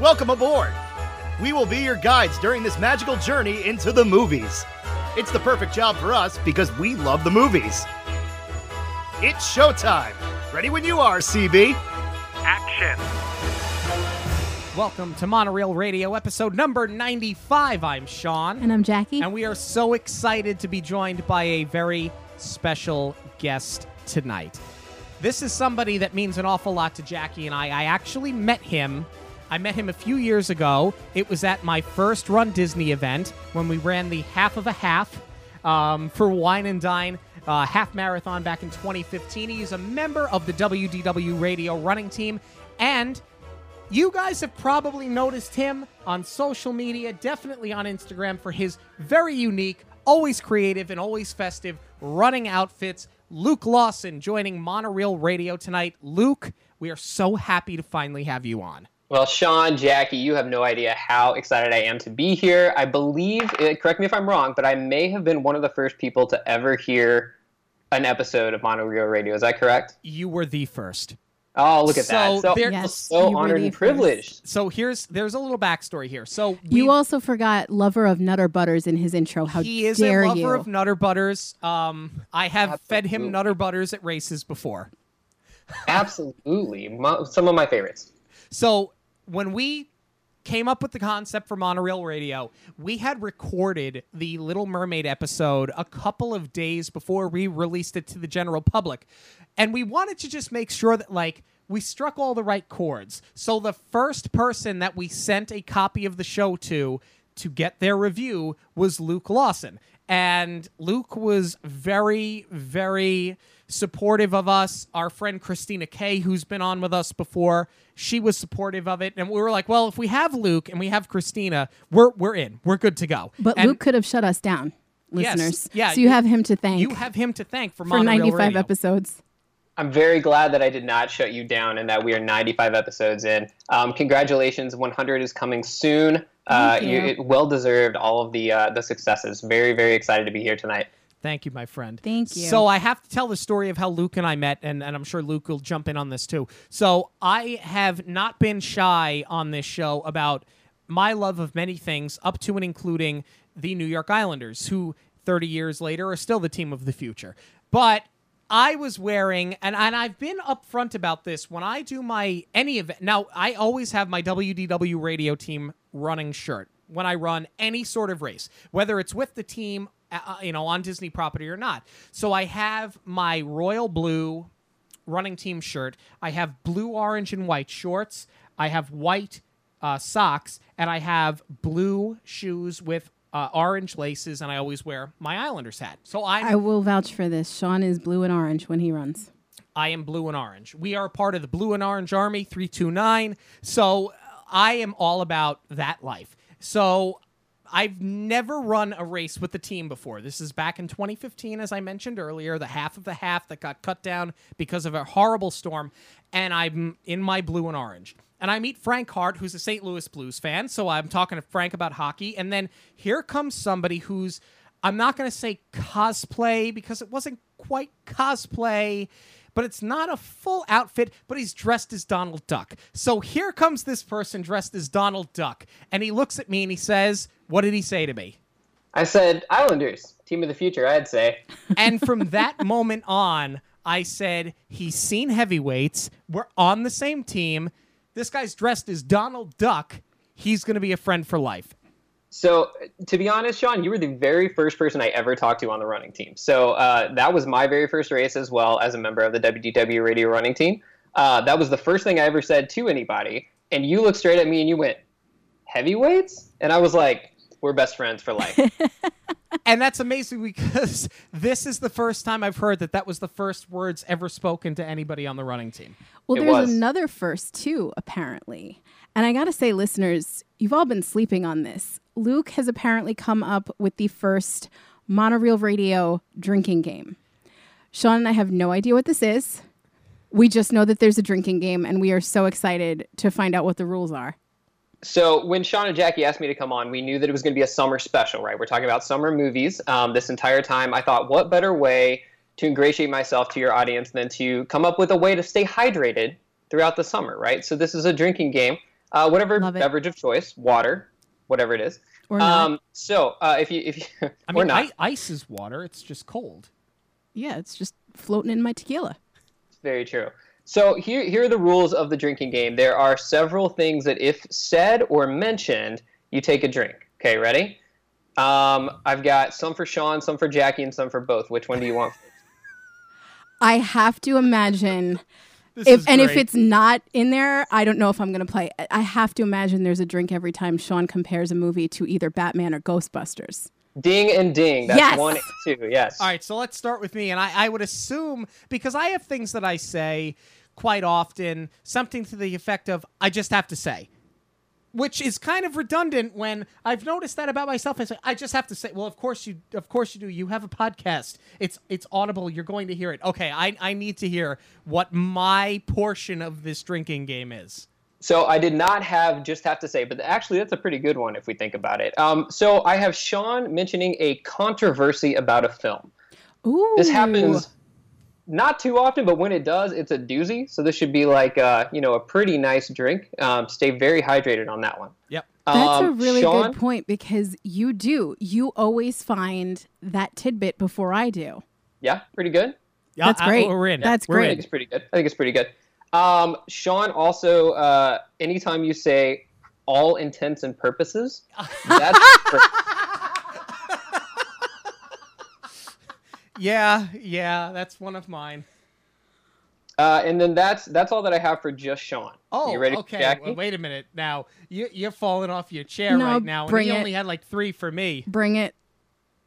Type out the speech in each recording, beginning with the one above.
Welcome aboard! We will be your guides during this magical journey into the movies. It's the perfect job for us because we love the movies. It's showtime! Ready when you are, CB! Action! Welcome to Monorail Radio, episode number 95. I'm Sean. And I'm Jackie. And we are so excited to be joined by a very special guest tonight. This is somebody that means an awful lot to Jackie and I. I actually met him. I met him a few years ago. It was at my first Run Disney event when we ran the half of a half um, for Wine and Dine uh, half marathon back in 2015. He's a member of the WDW radio running team. And you guys have probably noticed him on social media, definitely on Instagram, for his very unique, always creative, and always festive running outfits. Luke Lawson joining Monorail Radio tonight. Luke, we are so happy to finally have you on. Well, Sean, Jackie, you have no idea how excited I am to be here. I believe, eh, correct me if I'm wrong, but I may have been one of the first people to ever hear an episode of Monorail Radio. Is that correct? You were the first. Oh, look at So that! So, there- Yes, so honored the and first. privileged. So here's there's a little backstory here. So we, you also forgot lover of Nutter Butters in his intro. How he is dare a lover you? of Nutter Butters. Um, I have fed him Absolutely. Nutter Butters at races before. Absolutely, Mo- some of my favorites. So when we came up with the concept for monorail radio, we had recorded the Little Mermaid episode a couple of days before we released it to the general public. And we wanted to just make sure that like we struck all the right chords. So the first person that we sent a copy of the show to to get their review was Luke Lawson. And Luke was very, very supportive of us. Our friend Christina Kay, who's been on with us before, she was supportive of it. And we were like, well, if we have Luke and we have Christina, we're we're in. We're good to go. but And Luke could have shut us down, Yes, listeners. yeah, So you you- have him to thank you have him to thank for, for 95 Radio. episodes. I'm very glad that I did not shut you down and that we are 95 episodes in. Um, congratulations, 100 is coming soon. Uh, Thank you. it well deserved all of the uh, the successes. Very very excited to be here tonight. Thank you, my friend. Thank you. So I have to tell the story of how Luke and I met, and, and I'm sure Luke will jump in on this too. So I have not been shy on this show about my love of many things, up to and including the New York Islanders, who 30 years later are still the team of the future. But I was wearing, and, and I've been upfront about this when I do my any event. Now, I always have my WDW radio team running shirt when I run any sort of race, whether it's with the team, uh, you know, on Disney property or not. So I have my royal blue running team shirt. I have blue, orange, and white shorts. I have white uh, socks, and I have blue shoes with uh, orange laces, and I always wear my Islanders hat. So I'm I will vouch for this. Sean is blue and orange when he runs. I am blue and orange. We are part of the Blue and Orange Army 329. So uh, I am all about that life. So I've never run a race with the team before. This is back in 2015, as I mentioned earlier, the half of the half that got cut down because of a horrible storm. And I'm in my blue and orange. And I meet Frank Hart, who's a St. Louis Blues fan. So I'm talking to Frank about hockey. And then here comes somebody who's, I'm not going to say cosplay because it wasn't quite cosplay but it's not a full outfit, but he's dressed as Donald Duck. So here comes this person dressed as Donald Duck, and he looks at me and he says, What did he say to me? I said Islanders, team of the future. I'd say. And from that moment on, I said, He's seen heavyweights. We're on the same team. This guy's dressed as Donald Duck. He's going to be a friend for life. So, to be honest, Sean, you were the very first person I ever talked to on the running team. So, uh, that was my very first race as well as a member of the WDW radio running team. Uh, that was the first thing I ever said to anybody. And you looked straight at me and you went, Heavyweights? And I was like, We're best friends for life. And that's amazing because this is the first time I've heard that that was the first words ever spoken to anybody on the running team. Well, It there's was. another first too, apparently. And I got to say, listeners, you've all been sleeping on this. Luke has apparently come up with the first monorail radio drinking game. Sean and I have no idea what this is. We just know that there's a drinking game, and we are so excited to find out what the rules are. So when Sean and Jackie asked me to come on, we knew that it was going to be a summer special, right? We're talking about summer movies. Um, this entire time, I thought, what better way to ingratiate myself to your audience than to come up with a way to stay hydrated throughout the summer, right? So this is a drinking game. Uh, whatever beverage of choice, water, whatever it is. Or not. Um, so uh, if you if you I or mean, not, I, ice is water. It's just cold. yeah, it's just floating in my tequila. It's Very true. So here, here are the rules of the drinking game. There are several things that, if said or mentioned, you take a drink. Okay, ready? Um, I've got some for Sean, some for Jackie, and some for both. Which one do you want? I have to imagine This if is and if it's not in there, I don't know if I'm gonna play. I- I have to imagine there's a drink every time Sean compares a movie to either Batman or Ghostbusters. Ding and ding. That's Yes. one and two. Yes. All right, so let's start with me. And I, I would assume, because I have things that I say quite often, something to the effect of, I just have to say. Which is kind of redundant when I've noticed that about myself. I say, I just have to say, well, of course you of course you do. You have a podcast. It's it's audible. You're going to hear it. Okay, I, I need to hear what my portion of this drinking game is. So I did not have just have to say, but actually that's a pretty good one if we think about it. Um, so I have Sean mentioning a controversy about a film. Ooh, This happens not too often, but when it does, it's a doozy. So this should be like uh, you know a pretty nice drink. Um, stay very hydrated on that one. Yep. That's a Um, really Sean, good point because you do. You always find that tidbit before I do. Yeah, pretty good. Yeah, That's I- great. we're in. That's We're I great. in. think it's pretty good. I think it's pretty good. Um, Sean, also, uh, anytime you say all intents and purposes, that's Yeah, yeah, that's one of mine. Uh, and then that's that's all that I have for just Sean. Oh, you ready, okay. Jackie? Well, wait a minute. Now you you're falling off your chair No, right now, and bring he it. only had like three for me. Bring it,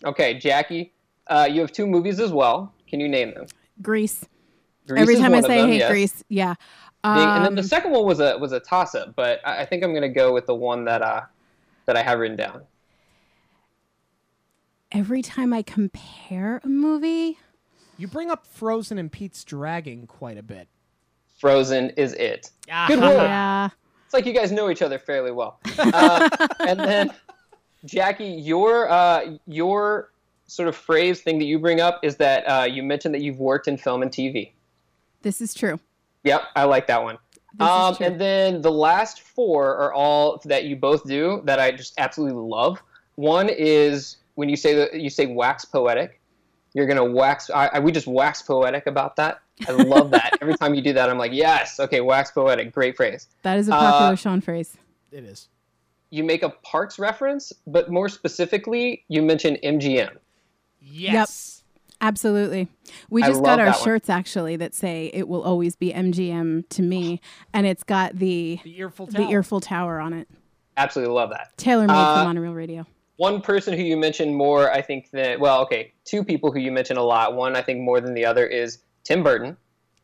Okay, Jackie, uh, you have two movies as well. Can you name them? Grease. Grease Every is time I one of say them, "Hey, yes. Grease," yeah. Big- and then the Um, second one was a was a toss up, but I, I think I'm gonna go with the one that uh that I have written down. Every time I compare a movie, You bring up Frozen and Pete's Dragon quite a bit. Frozen is it. Ah, Good work. yeah, It's like you guys know each other fairly well. Uh, and then, Jackie, your uh, your sort of phrase thing that you bring up is that uh, you mentioned that you've worked in film and TV. this is true. Yep, I like that one. Um, and then the last four are all that you both do that I just absolutely love. One is when you say that you say wax poetic. You're gonna wax. I, I, we just wax poetic about that. I love that. Every time you do that, I'm like, yes, okay, wax poetic, great phrase. that is a popular uh, Sean phrase. it is. you make a parks reference, but more specifically, you mention MGM. Yes. Absolutely. We just got our that one. shirts actually that say it will always be MGM to me, and it's got the The Earffel the tower. Earffel tower on it. Absolutely love that. Taylor made Uh, for Monorail Radio. One person who you mentioned more, I think that well, okay, two people who you mention a lot. One I think more than the other is Tim Burton.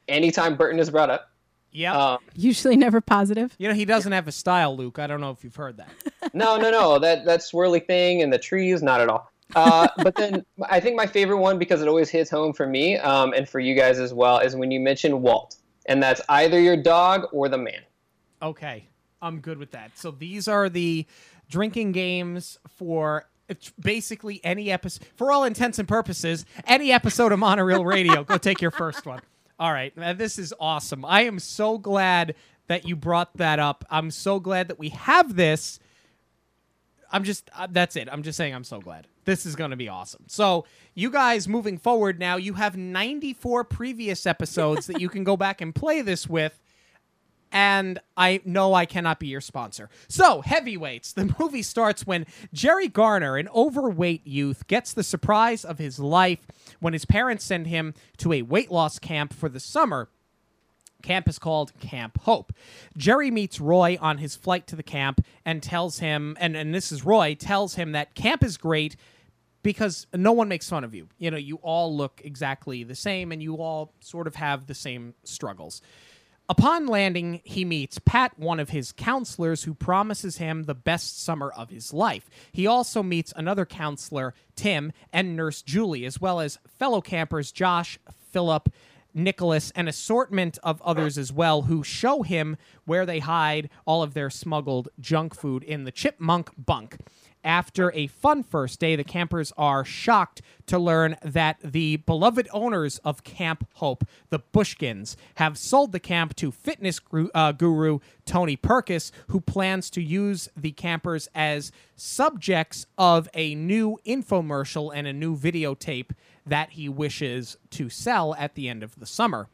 Anytime Burton is brought up, yeah, um, Usually never positive. you know he doesn't have a style, Luke. I don't know if you've heard that. no, no, no, that that swirly thing and the trees, not at all. Uh, but then I think my favorite one because it always hits home for me um, and for you guys as well is when you mention Walt, and that's either your dog or the man. Okay, I'm good with that. So these are the drinking games for basically any episode. For all intents and purposes, any episode of Monorail Radio. Go take your first one. All right, this is awesome. I am so glad that you brought that up. I'm so glad that we have this. I'm just uh, that's it. I'm just saying I'm so glad. This is going to be awesome. So, you guys moving forward now, you have 94 previous episodes that you can go back and play this with and I know I cannot be your sponsor. So, heavyweights. The movie starts when Jerry Garner, an overweight youth, gets the surprise of his life when his parents send him to a weight loss camp for the summer. Camp is called Camp Hope. Jerry meets Roy on his flight to the camp and tells him, and, and this is Roy, tells him that camp is great because no one makes fun of you. You know, you all look exactly the same and you all sort of have the same struggles. Upon landing, he meets Pat, one of his counselors, who promises him the best summer of his life. He also meets another counselor, Tim, and nurse Julie, as well as fellow campers Josh, Philip, Nicholas, an assortment of others as well, who show him where they hide all of their smuggled junk food in the chipmunk bunk. After a fun first day, the campers are shocked to learn that the beloved owners of Camp Hope, the Bushkins, have sold the camp to fitness guru, uh, guru Tony Perkis, who plans to use the campers as subjects of a new infomercial and a new videotape that he wishes to sell at the end of the summer.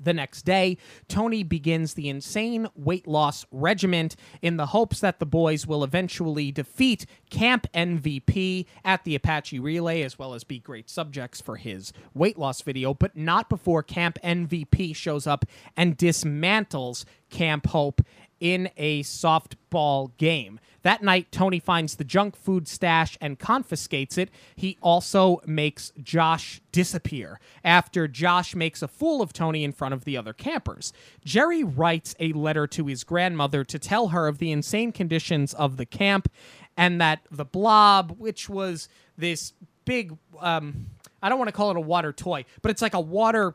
The next day, Tony begins the insane weight loss regiment in the hopes that the boys will eventually defeat Camp MVP at the Apache Relay, as well as be great subjects for his weight loss video, but not before Camp MVP shows up and dismantles Camp Hope in a softball game. That night, Tony finds the junk food stash and confiscates it. He also makes Josh disappear after Josh makes a fool of Tony in front of the other campers. Jerry writes a letter to his grandmother to tell her of the insane conditions of the camp and that the blob, which was this big, um, I don't want to call it a water toy, but it's like a water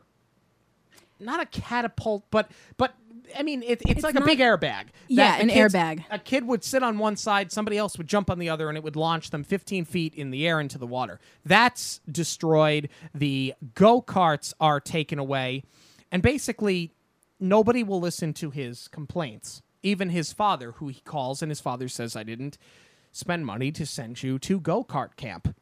not a catapult, but but I mean, it, it's, It's like a big airbag. Yeah, an airbag. A kid would sit on one side, somebody else would jump on the other, and it would launch them 15 feet in the air into the water. That's destroyed. The go karts are taken away, and basically, nobody will listen to his complaints. Even his father, who he calls, and his father says, "I didn't spend money to send you to go kart camp."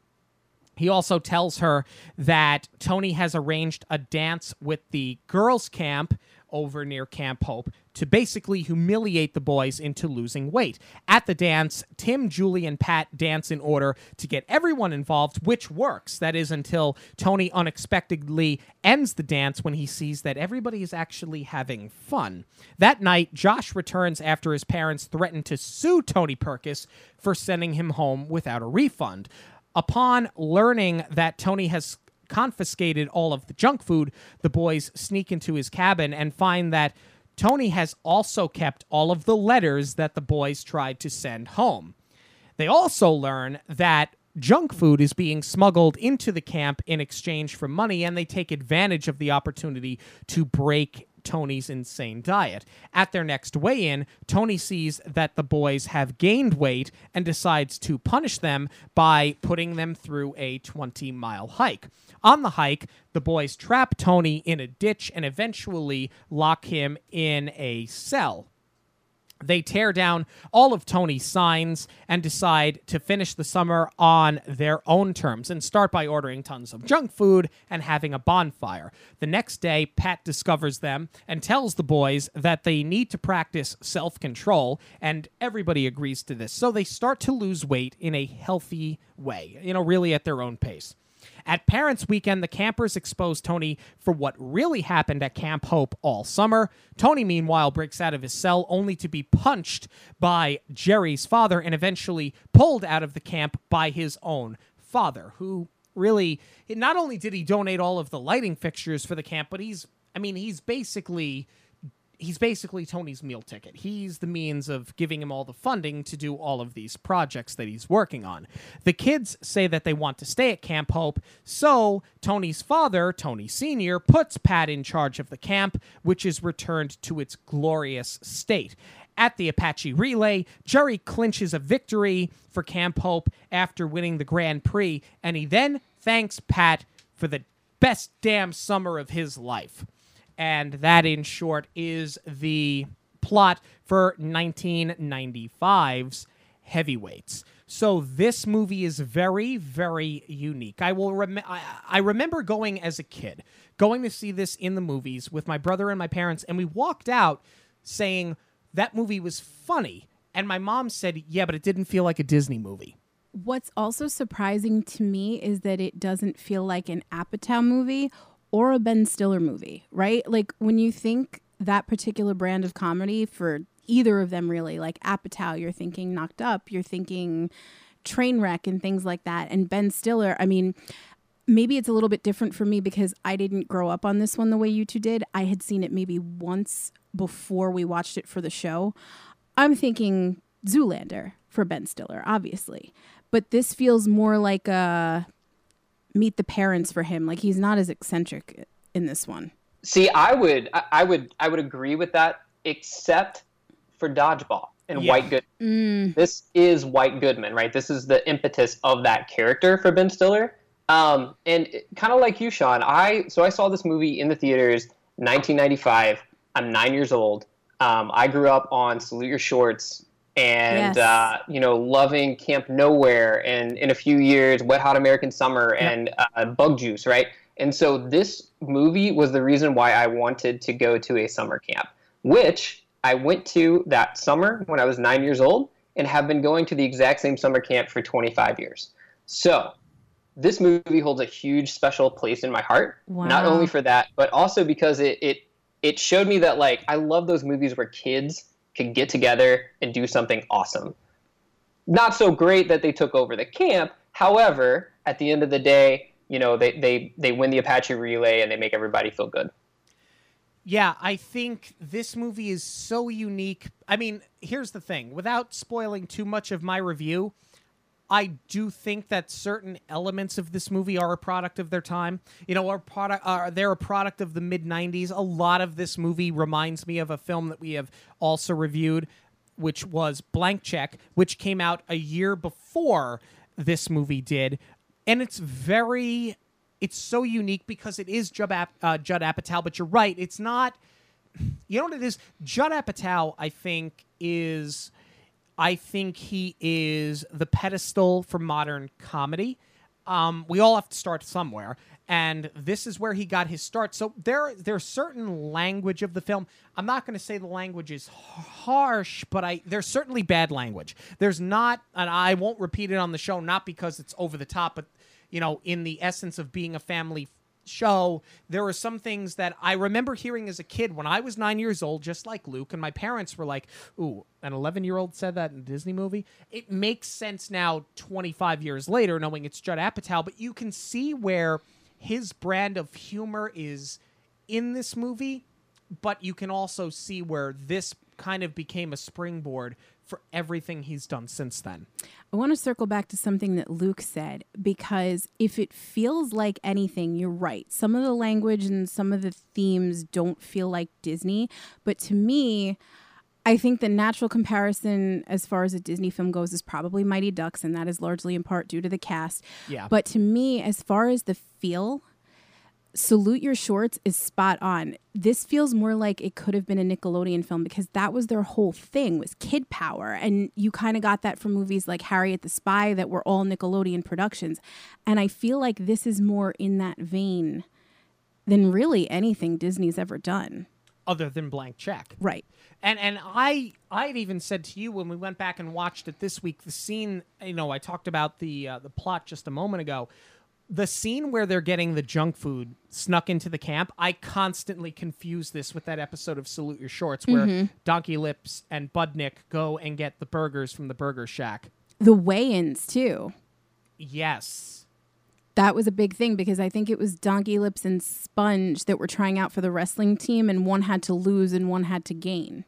He also tells her that Tony has arranged a dance with the girls' camp over near Camp Hope to basically humiliate the boys into losing weight. At the dance, Tim, Julie, and Pat dance in order to get everyone involved, which works. That is until Tony unexpectedly ends the dance when he sees that everybody is actually having fun. That night, Josh returns after his parents threaten to sue Tony Perkis for sending him home without a refund. Upon learning that Tony has confiscated all of the junk food, the boys sneak into his cabin and find that Tony has also kept all of the letters that the boys tried to send home. They also learn that junk food is being smuggled into the camp in exchange for money, and they take advantage of the opportunity to break Tony's insane diet. At their next weigh in, Tony sees that the boys have gained weight and decides to punish them by putting them through a 20 mile hike. On the hike, the boys trap Tony in a ditch and eventually lock him in a cell. They tear down all of Tony's signs and decide to finish the summer on their own terms and start by ordering tons of junk food and having a bonfire. The next day, Pat discovers them and tells the boys that they need to practice self control, and everybody agrees to this. So they start to lose weight in a healthy way, you know, really at their own pace. At Parents Weekend, the campers expose Tony for what really happened at Camp Hope all summer. Tony, meanwhile, breaks out of his cell only to be punched by Jerry's father and eventually pulled out of the camp by his own father, who really not only did he donate all of the lighting fixtures for the camp, but he's, I mean, he's basically he's basically Tony's meal ticket. He's the means of giving him all the funding to do all of these projects that he's working on. The kids say that they want to stay at Camp Hope, so Tony's father, Tony Sr., puts Pat in charge of the camp, which is returned to its glorious state. At the Apache Relay, Jerry clinches a victory for Camp Hope after winning the Grand Prix, and he then thanks Pat for the best damn summer of his life. And that, in short, is the plot for 1995's Heavyweights. So this movie is very, very unique. I will rem- I, I remember going as a kid, going to see this in the movies with my brother and my parents, and we walked out saying that movie was funny. And my mom said, "Yeah, but it didn't feel like a Disney movie." What's also surprising to me is that it doesn't feel like an Apatow movie or a Ben Stiller movie, right? Like when you think that particular brand of comedy for either of them, really, like Apatow, you're thinking Knocked Up, you're thinking Trainwreck and things like that. And Ben Stiller, I mean, maybe it's a little bit different for me because I didn't grow up on this one the way you two did. I had seen it maybe once before we watched it for the show. I'm thinking Zoolander for Ben Stiller, obviously. But this feels more like a meet the parents for him. Like he's not as eccentric in this one. See, I would, I I would, I would agree with that, except for dodgeball. and Yeah. White Goodman. This is White Goodman, right? This is the impetus of that character for Ben Stiller. Um, and kind of like you, Sean, I so I saw this movie in the theaters, 1995. I'm nine years old. Um, I grew up on Salute Your Shorts and Yes. uh, you know loving Camp Nowhere and in a few years Wet Hot American Summer and uh, Bug Juice, right? And so this movie was the reason why I wanted to go to a summer camp, which I went to that summer when I was nine years old and have been going to the exact same summer camp for 25 years. So this movie holds a huge special place in my heart, not only for that, but also because it, it it showed me that like I love those movies where kids can get together and do something awesome. Not so great that they took over the camp. However, at the end of the day, you know, they, they, they win the Apache relay and they make everybody feel good. Yeah, I think this movie is so unique. I mean, here's the thing without spoiling too much of my review, I do think that certain elements of this movie are a product of their time. You know, are product are they're a product of the mid '90s. A lot of this movie reminds me of a film that we have also reviewed, which was Blank Check, which came out a year before this movie did, and it's very, it's so unique because it is Judd, Ap- uh, Judd Apatow. But you're right, it's not. You know what it is? Judd Apatow, I think, is. I think he is the pedestal for modern comedy. Um, we all have to start somewhere, and this is where he got his start. So there, there's certain language of the film. I'm not going to say the language is harsh, but I there's certainly bad language. There's not, and I won't repeat it on the show, not because it's over the top, but you know, in the essence of being a family show, there are some things that I remember hearing as a kid when I was nine years old, just like Luke, and my parents were like, Ooh, an 11 year old said that in a Disney movie. It makes sense now, 25 years later, knowing it's Judd Apatow, but you can see where his brand of humor is in this movie, but you can also see where this kind of became a springboard for everything he's done since then. I want to circle back to something that Luke said because if it feels like anything, you're right. Some of the language and some of the themes don't feel like Disney, but to me, I think the natural comparison as far as a Disney film goes is probably Mighty Ducks, and that is largely in part due to the cast. Yeah. But to me, as far as the feel, Salute Your Shorts is spot on. This feels more like it could have been a Nickelodeon film because that was their whole thing was kid power and you kind of got that from movies like Harriet the Spy that were all Nickelodeon productions. And I feel like this is more in that vein than really anything Disney's ever done. Other than Blank Check. Right. And and I I had even said to you when we went back and watched it this week, the scene you know I talked about the uh, the plot just a moment ago. The scene where they're getting the junk food snuck into the camp, I constantly confuse this with that episode of Salute Your Shorts where mm-hmm. Donkey Lips and Budnick go and get the burgers from the Burger Shack. The weigh-ins too. Yes. That was a big thing because I think it was Donkey Lips and Sponge that were trying out for the wrestling team and one had to lose and one had to gain.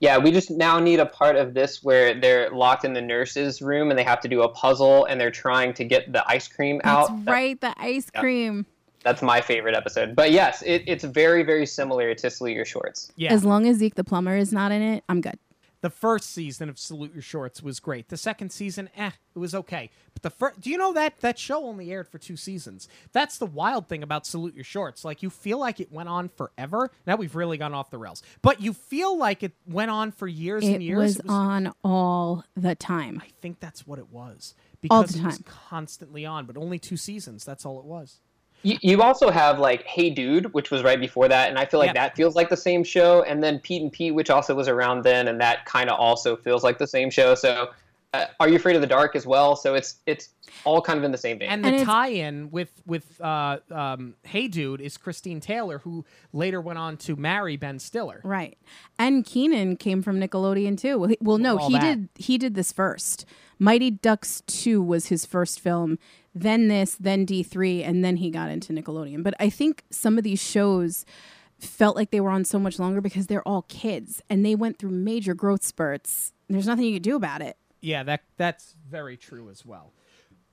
Yeah, we just now need a part of this where they're locked in the nurse's room and they have to do a puzzle and they're trying to get the ice cream That's out. right, the ice cream. That's my favorite episode. But yes, it, it's very, very similar to Salute Your Shorts. Yeah. As long as Zeke the plumber is not in it, I'm good. The first season of Salute Your Shorts was great. The second season, eh, it was okay. But the first, do you know that that show only aired for two seasons? That's the wild thing about Salute Your Shorts. Like you feel like it went on forever. Now we've really gone off the rails. But you feel like it went on for years It and years. was, It was- on all the time. I think that's what it was All because the it was time. constantly on, but only two seasons. That's all it was. You, you also have like Hey Dude, which was right before that, and I feel like Yeah. that feels like the same show. And then Pete and Pete, which also was around then, and that kind of also feels like the same show. So, uh, Are You Afraid of the Dark as well? So it's it's all kind of in the same vein. And And the it's- tie-in with with uh, um, Hey Dude is Christine Taylor, who later went on to marry Ben Stiller. Right. And Kenan came from Nickelodeon too. Well, he- Well, no, All he that. did he did this first. Mighty Ducks 2 was his first film, then this, then D3, and then he got into Nickelodeon. But I think some of these shows felt like they were on so much longer because they're all kids and they went through major growth spurts. There's nothing you could do about it. Yeah, that that's very true as well.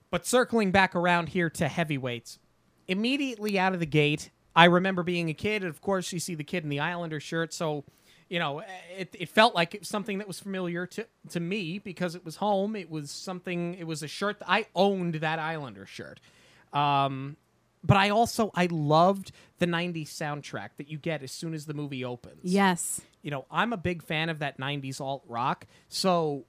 But circling back around here to heavyweights, immediately out of the gate, I remember being a kid, and of course you see the kid in the Islander shirt, so you know, it, it felt like it something that was familiar to, to me because it was home. It was something, it was a shirt. That I owned that Islander shirt. Um, but I also, I loved the 90s soundtrack that you get as soon as the movie opens. Yes. You know, I'm a big fan of that 90s alt rock. So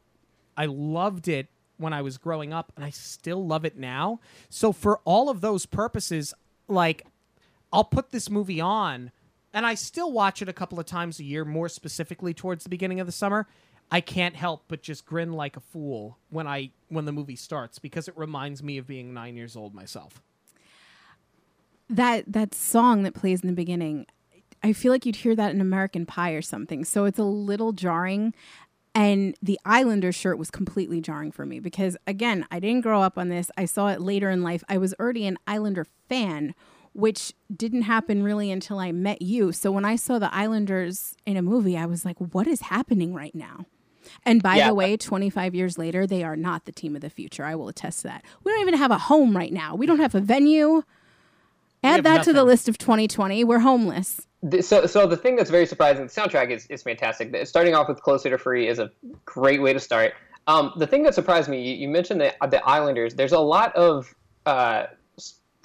I loved it when I was growing up and I still love it now. So for all of those purposes, like I'll put this movie on and I still watch it a couple of times a year, more specifically towards the beginning of the summer. I can't help but just grin like a fool when I when the movie starts because it reminds me of being 9 years old myself. That that song that plays in the beginning, I feel like you'd hear that in American Pie or something. So it's a little jarring. And the Islander shirt was completely jarring for me because, again, I didn't grow up on this. I saw it later in life. I was already an Islander fan, which didn't happen really until I met you. So when I saw the Islanders in a movie, I was like, what is happening right now? And by Yeah. the way, 25 years later, they are not the team of the future. I will attest to that. We don't even have a home right now. We don't have a venue. Add that to the list of 2020. We're homeless. So, so the thing that's very surprising, the soundtrack is, is fantastic. Starting off with "Closer to Free" is a great way to start. Um, the thing that surprised me, you, you mentioned the the Islanders. There's a lot of uh,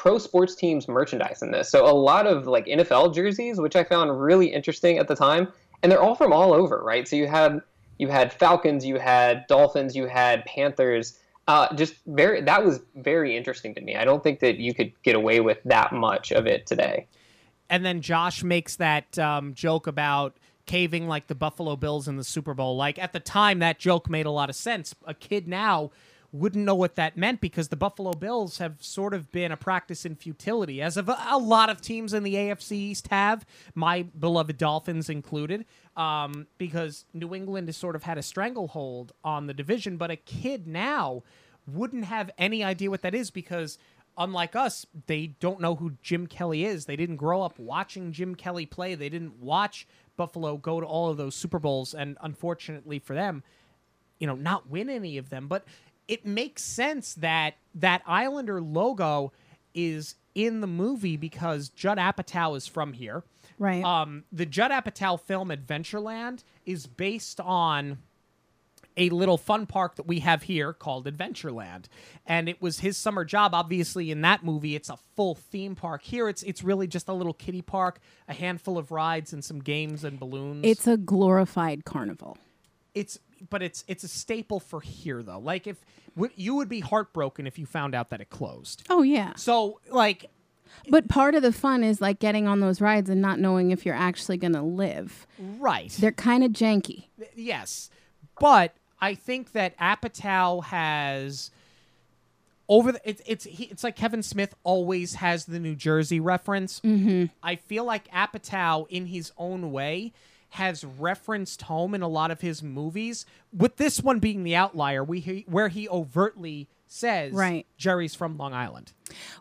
pro sports teams merchandise in this. So a lot of like NFL jerseys, which I found really interesting at the time, and they're all from all over, right? So you had you had Falcons, you had Dolphins, you had Panthers. Uh, just very that was very interesting to me. I don't think that you could get away with that much of it today. and then Josh makes that um, joke about caving like the Buffalo Bills in the Super Bowl. Like at the time, that joke made a lot of sense. A kid now wouldn't know what that meant because the Buffalo Bills have sort of been a practice in futility, as of a, lot of teams in the AFC East have, my beloved Dolphins included, um, because New England has sort of had a stranglehold on the division. But a kid now wouldn't have any idea what that is because unlike us, they don't know who Jim Kelly is. They didn't grow up watching Jim Kelly play. They didn't watch Buffalo go to all of those Super Bowls, and unfortunately for them, you know, not win any of them. But it makes sense that that Islander logo is in the movie because Judd Apatow is from here. Right. Um, the Judd Apatow film Adventureland is based on a little fun park that we have here called Adventureland. And it was his summer job. Obviously, in that movie, it's a full theme park. Here, it's it's really just a little kiddie park, a handful of rides, and some games and balloons. it's a glorified carnival. it's but it's it's a staple for here though. Like if you would be heartbroken if you found out that it closed. Oh, yeah. So like But part of the fun is like getting on those rides and not knowing if you're actually going to live. right. They're kind of janky. yes, but I think that Apatow has over the it's it's he, it's like Kevin Smith always has the New Jersey reference. Mm-hmm. I feel like Apatow, in his own way, has referenced home in a lot of his movies. With this one being the outlier, we he, where he overtly says, Right. Jerry's from Long Island."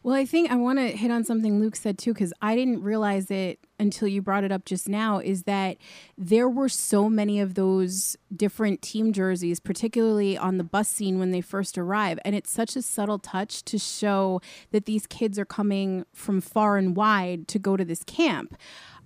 Well, I think I want to hit on something Luke said too, because I didn't realize it until you brought it up just now. Is that there were so many of those different team jerseys, particularly on the bus scene when they first arrive. And it's such a subtle touch to show that these kids are coming from far and wide to go to this camp.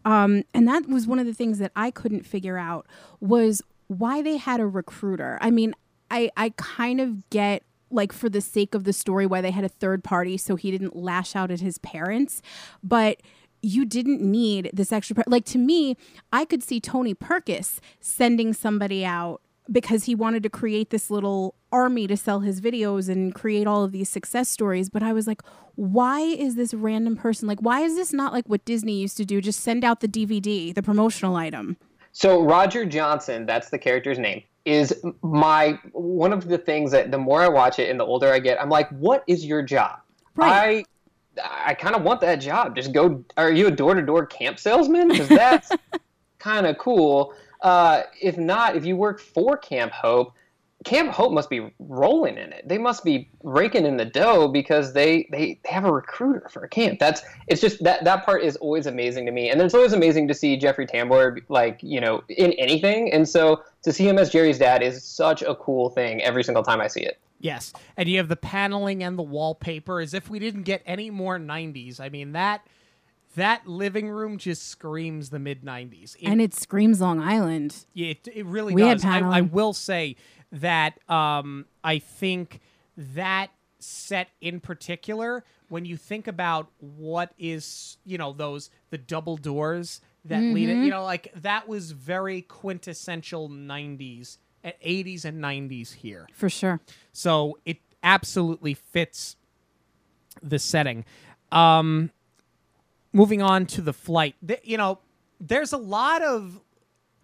Um, and that was one of the things that I couldn't figure out was why they had a recruiter. I mean, I, I kind of get like for the sake of the story why they had a third party so he didn't lash out at his parents but you didn't need this extra like to me i could see tony perkis sending somebody out because he wanted to create this little army to sell his videos and create all of these success stories but i was like why is this random person like why is this not like what disney used to do just send out the dvd the promotional item So Roger Johnson, that's the character's name, is my one of the things that the more I watch it and the older I get, I'm like, what is your job? Right. I I kind of want that job. Just go. Are you a door to door camp salesman? Because that's kind of cool. Uh, if not, if you work for Camp Hope, Camp Hope must be rolling in it. They must be raking in the dough because they, they, they have a recruiter for a camp. That's it's just that that part is always amazing to me. And it's always amazing to see Jeffrey Tambor like, you know, in anything. And so to see him as Jerry's dad is such a cool thing every single time I see it. Yes, and you have the paneling and the wallpaper as if we didn't get any more '90s. I mean that that living room just screams the mid 90s. and it screams Long Island. Yeah, it, it really We does. I, I will say that um, I think that set in particular, when you think about what is, you know, those the double doors that lead Mm-hmm. it, you know, like that was very quintessential 90s, eh, 80s and 90s here. For sure. So it absolutely fits the setting. Um, moving on to the flight, th- you know, there's a lot of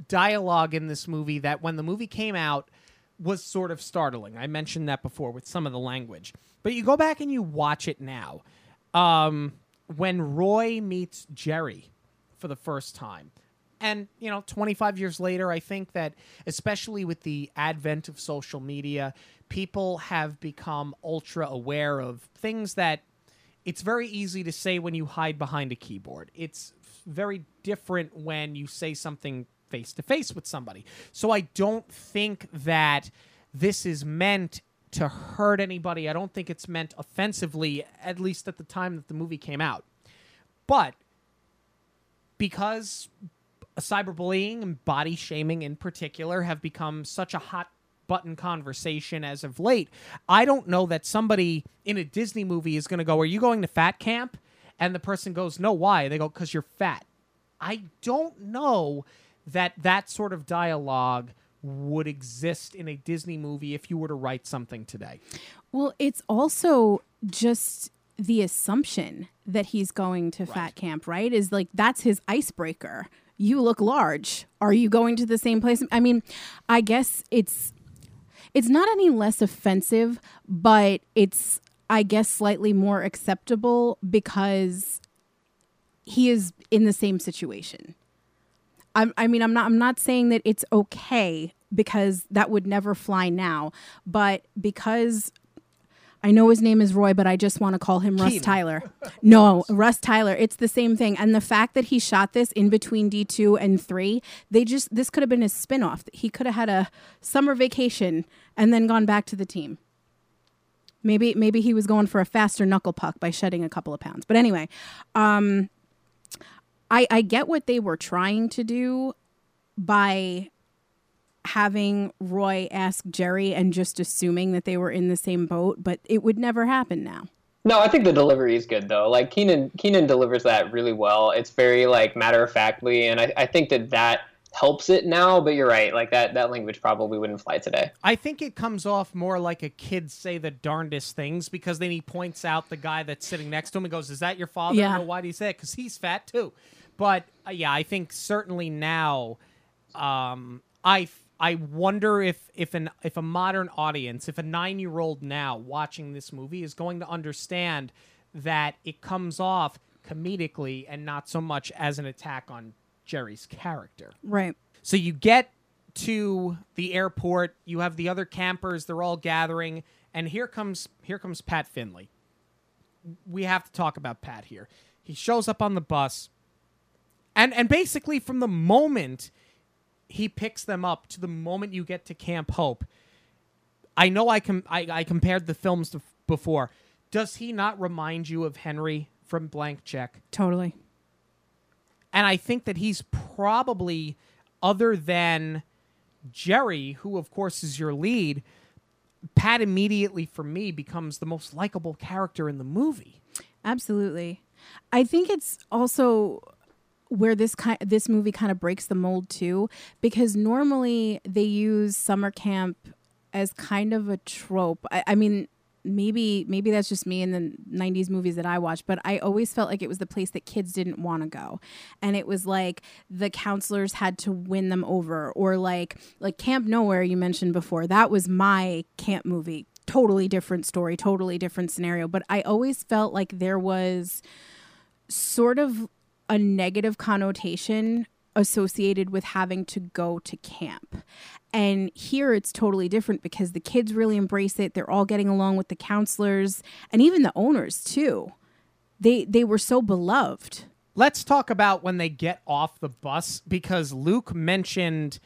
dialogue in this movie that when the movie came out was sort of startling. I mentioned that before with some of the language. But you go back and you watch it now. Um, when Roy meets Jerry for the first time. And, you know, 25 years later, I think that especially with the advent of social media, people have become ultra aware of things that it's very easy to say when you hide behind a keyboard. It's very different when you say something face to face with somebody. So I don't think that this is meant to hurt anybody. I don't think it's meant offensively, at least at the time that the movie came out. But because cyberbullying and body shaming in particular have become such a hot button conversation as of late, I don't know that somebody in a Disney movie is going to go, Are you going to fat camp? And the person goes, No, why? They go, Because you're fat. I don't know that that sort of dialogue would exist in a Disney movie if you were to write something today. Well, it's also just the assumption that he's going to fat camp, right? Is like that's his icebreaker. You look large. Are you going to the same place? I mean, I guess it's it's not any less offensive, but it's I guess slightly more acceptable because he is in the same situation. I'm, I mean, I'm not. I'm not saying that it's okay because that would never fly now. But because I know his name is Roy, but I just want to call him Russ. Tyler. No, Russ Tyler. It's the same thing. And the fact that he shot this in between D two and three, they just this could have been his spinoff. He could have had a summer vacation and then gone back to the team. Maybe maybe he was going for a faster knuckle puck by shedding a couple of pounds. But anyway, um, I I get what they were trying to do by having Roy ask Jerry and just assuming that they were in the same boat, but it would never happen now. No, I think the delivery is good though. Like Kenan, Kenan delivers that really well. It's very like matter of factly, and I, I think that that helps it now. But you're right, like that that language probably wouldn't fly today. I think it comes off more like a kid say the darndest things because then he points out the guy that's sitting next to him and goes, "Is that your father?" Yeah. Well, why do you say it? Because he's fat too. But uh, yeah, I think certainly now, um, I f- I wonder if if an if a modern audience, if a nine year old now watching this movie is going to understand that it comes off comedically and not so much as an attack on Jerry's character. Right. So you get to the airport, you have the other campers, they're all gathering, and here comes here comes Pat Finley. We have to talk about Pat here. He shows up on the bus. And and basically from the moment he picks them up to the moment you get to Camp Hope, I know I com- I, I compared the films to, before. Does he not remind you of Henry from Blank Check? Totally. And I think that he's probably, other than Jerry, who of course is your lead, Pat immediately for me becomes the most likable character in the movie. Absolutely. I think it's also where this kind this movie kind of breaks the mold too because normally they use summer camp as kind of a trope. I, I mean maybe maybe that's just me in the 90s movies that I watched but I always felt like it was the place that kids didn't want to go and it was like the counselors had to win them over or like like Camp Nowhere you mentioned before that was my camp movie totally different story totally different scenario but I always felt like there was sort of a negative connotation associated with having to go to camp. And here it's totally different because the kids really embrace it. They're all getting along with the counselors and even the owners too. They they were so beloved. Let's talk about when they get off the bus because Luke mentioned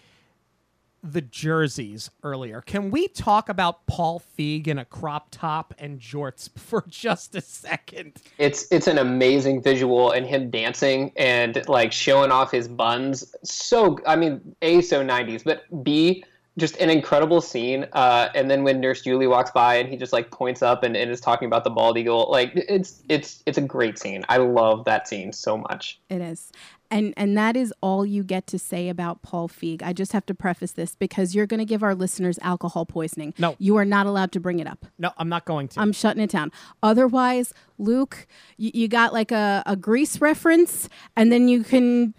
the jerseys earlier. Can we talk about Paul Feig in a crop top and jorts for just a second? It's it's an amazing visual and him dancing and like showing off his buns. So I mean, a so '90s, but b just an incredible scene. Uh, and then when Nurse Julie walks by and he just like points up and, and is talking about the bald eagle, like it's it's it's a great scene. I love that scene so much. It is. And and that is all you get to say about Paul Feig. I just have to preface this because you're going to give our listeners alcohol poisoning. No. You are not allowed to bring it up. No, I'm not going to. I'm shutting it down. Otherwise, Luke, you, you got like a, a Grease reference, and then you can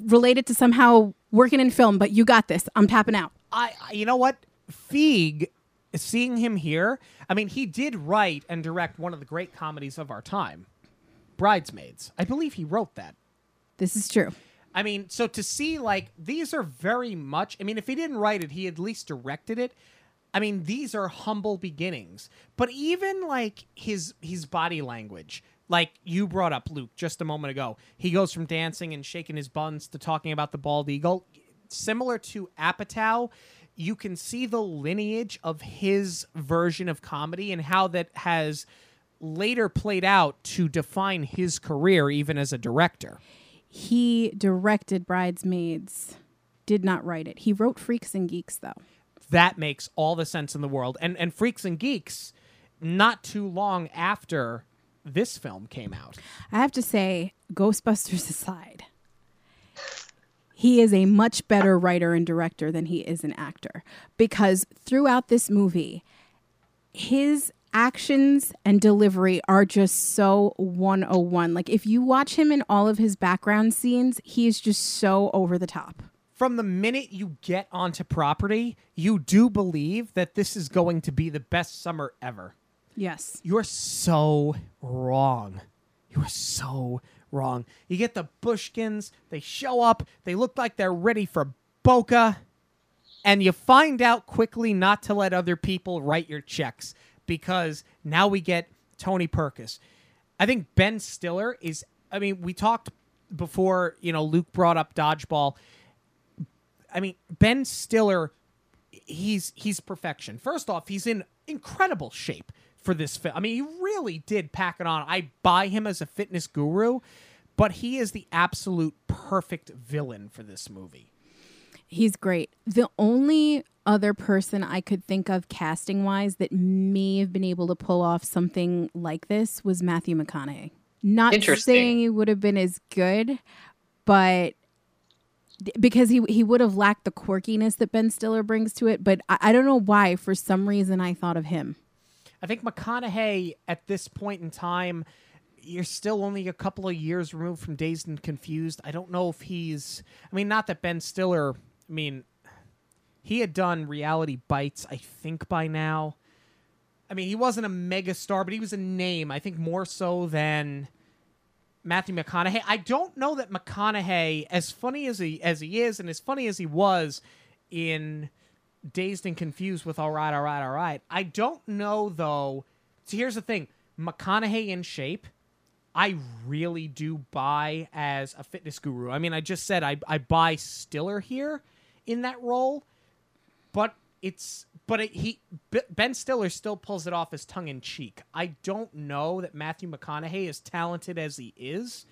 relate it to somehow working in film, but you got this. I'm tapping out. I, I- you know what? Feig, seeing him here, I mean, he did write and direct one of the great comedies of our time, Bridesmaids. I believe he wrote that. This is true. I mean, so to see like these are very much. I mean, if he didn't write it, he at least directed it. I mean, these are humble beginnings. But even like his his body language, like you brought up, Luke, just a moment ago, he goes from dancing and shaking his buns to talking about the bald eagle. Similar to Apatow, you can see the lineage of his version of comedy and how that has later played out to define his career, even as a director. He directed Bridesmaids, did not write it. He wrote Freaks and Geeks, though. that makes all the sense in the world. And and Freaks and Geeks, not too long after this film came out. I have to say, Ghostbusters aside, he is a much better writer and director than he is an actor because throughout this movie, his actions and delivery are just so 101. Like if you watch him in all of his background scenes, he is just so over the top. From the minute you get onto property, you do believe that this is going to be the best summer ever. Yes. You're so wrong. You are so wrong. You get the Bushkins, they show up, they look like they're ready for Boca, and you find out quickly not to let other people write your checks because now we get Tony Perkis. I think Ben Stiller is, I mean, we talked before, you know, Luke brought up dodgeball. I mean, Ben Stiller, he's he's perfection. First off, he's in incredible shape for this film. I mean, he really did pack it on. I buy him as a fitness guru, but he is the absolute perfect villain for this movie. He's great. The only other person I could think of casting wise that may have been able to pull off something like this was Matthew McConaughey. Not saying he would have been as good, but because he he would have lacked the quirkiness that Ben Stiller brings to it. But I, I don't know why. For some reason, I thought of him. I think McConaughey at this point in time, you're still only a couple of years removed from Dazed and Confused. I don't know if he's. I mean, not that Ben Stiller. I mean, he had done Reality Bites. I think by now. I mean, he wasn't a mega star, but he was a name. I think more so than Matthew McConaughey. I don't know that McConaughey, as funny as he as he is, and as funny as he was in Dazed and Confused with All Right, All Right, All Right. I don't know though. So here's the thing: McConaughey in shape. I really do buy as a fitness guru. I mean, I just said I I buy Stiller here in that role, but it's but it, he Ben Stiller still pulls it off as tongue in cheek. I don't know that Matthew McConaughey, as talented as he is,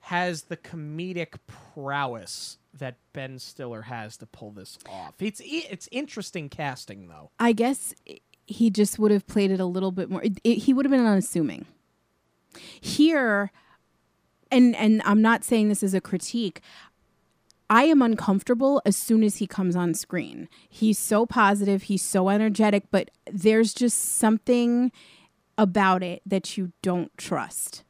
has the comedic prowess that Ben Stiller has to pull this off. It's it's interesting casting though. I guess he just would have played it a little bit more. It, it- he would have been unassuming. Here, and and I'm not saying this as a critique. I am uncomfortable as soon as he comes on screen. He's so positive, he's so energetic, but there's just something about it that you don't trust,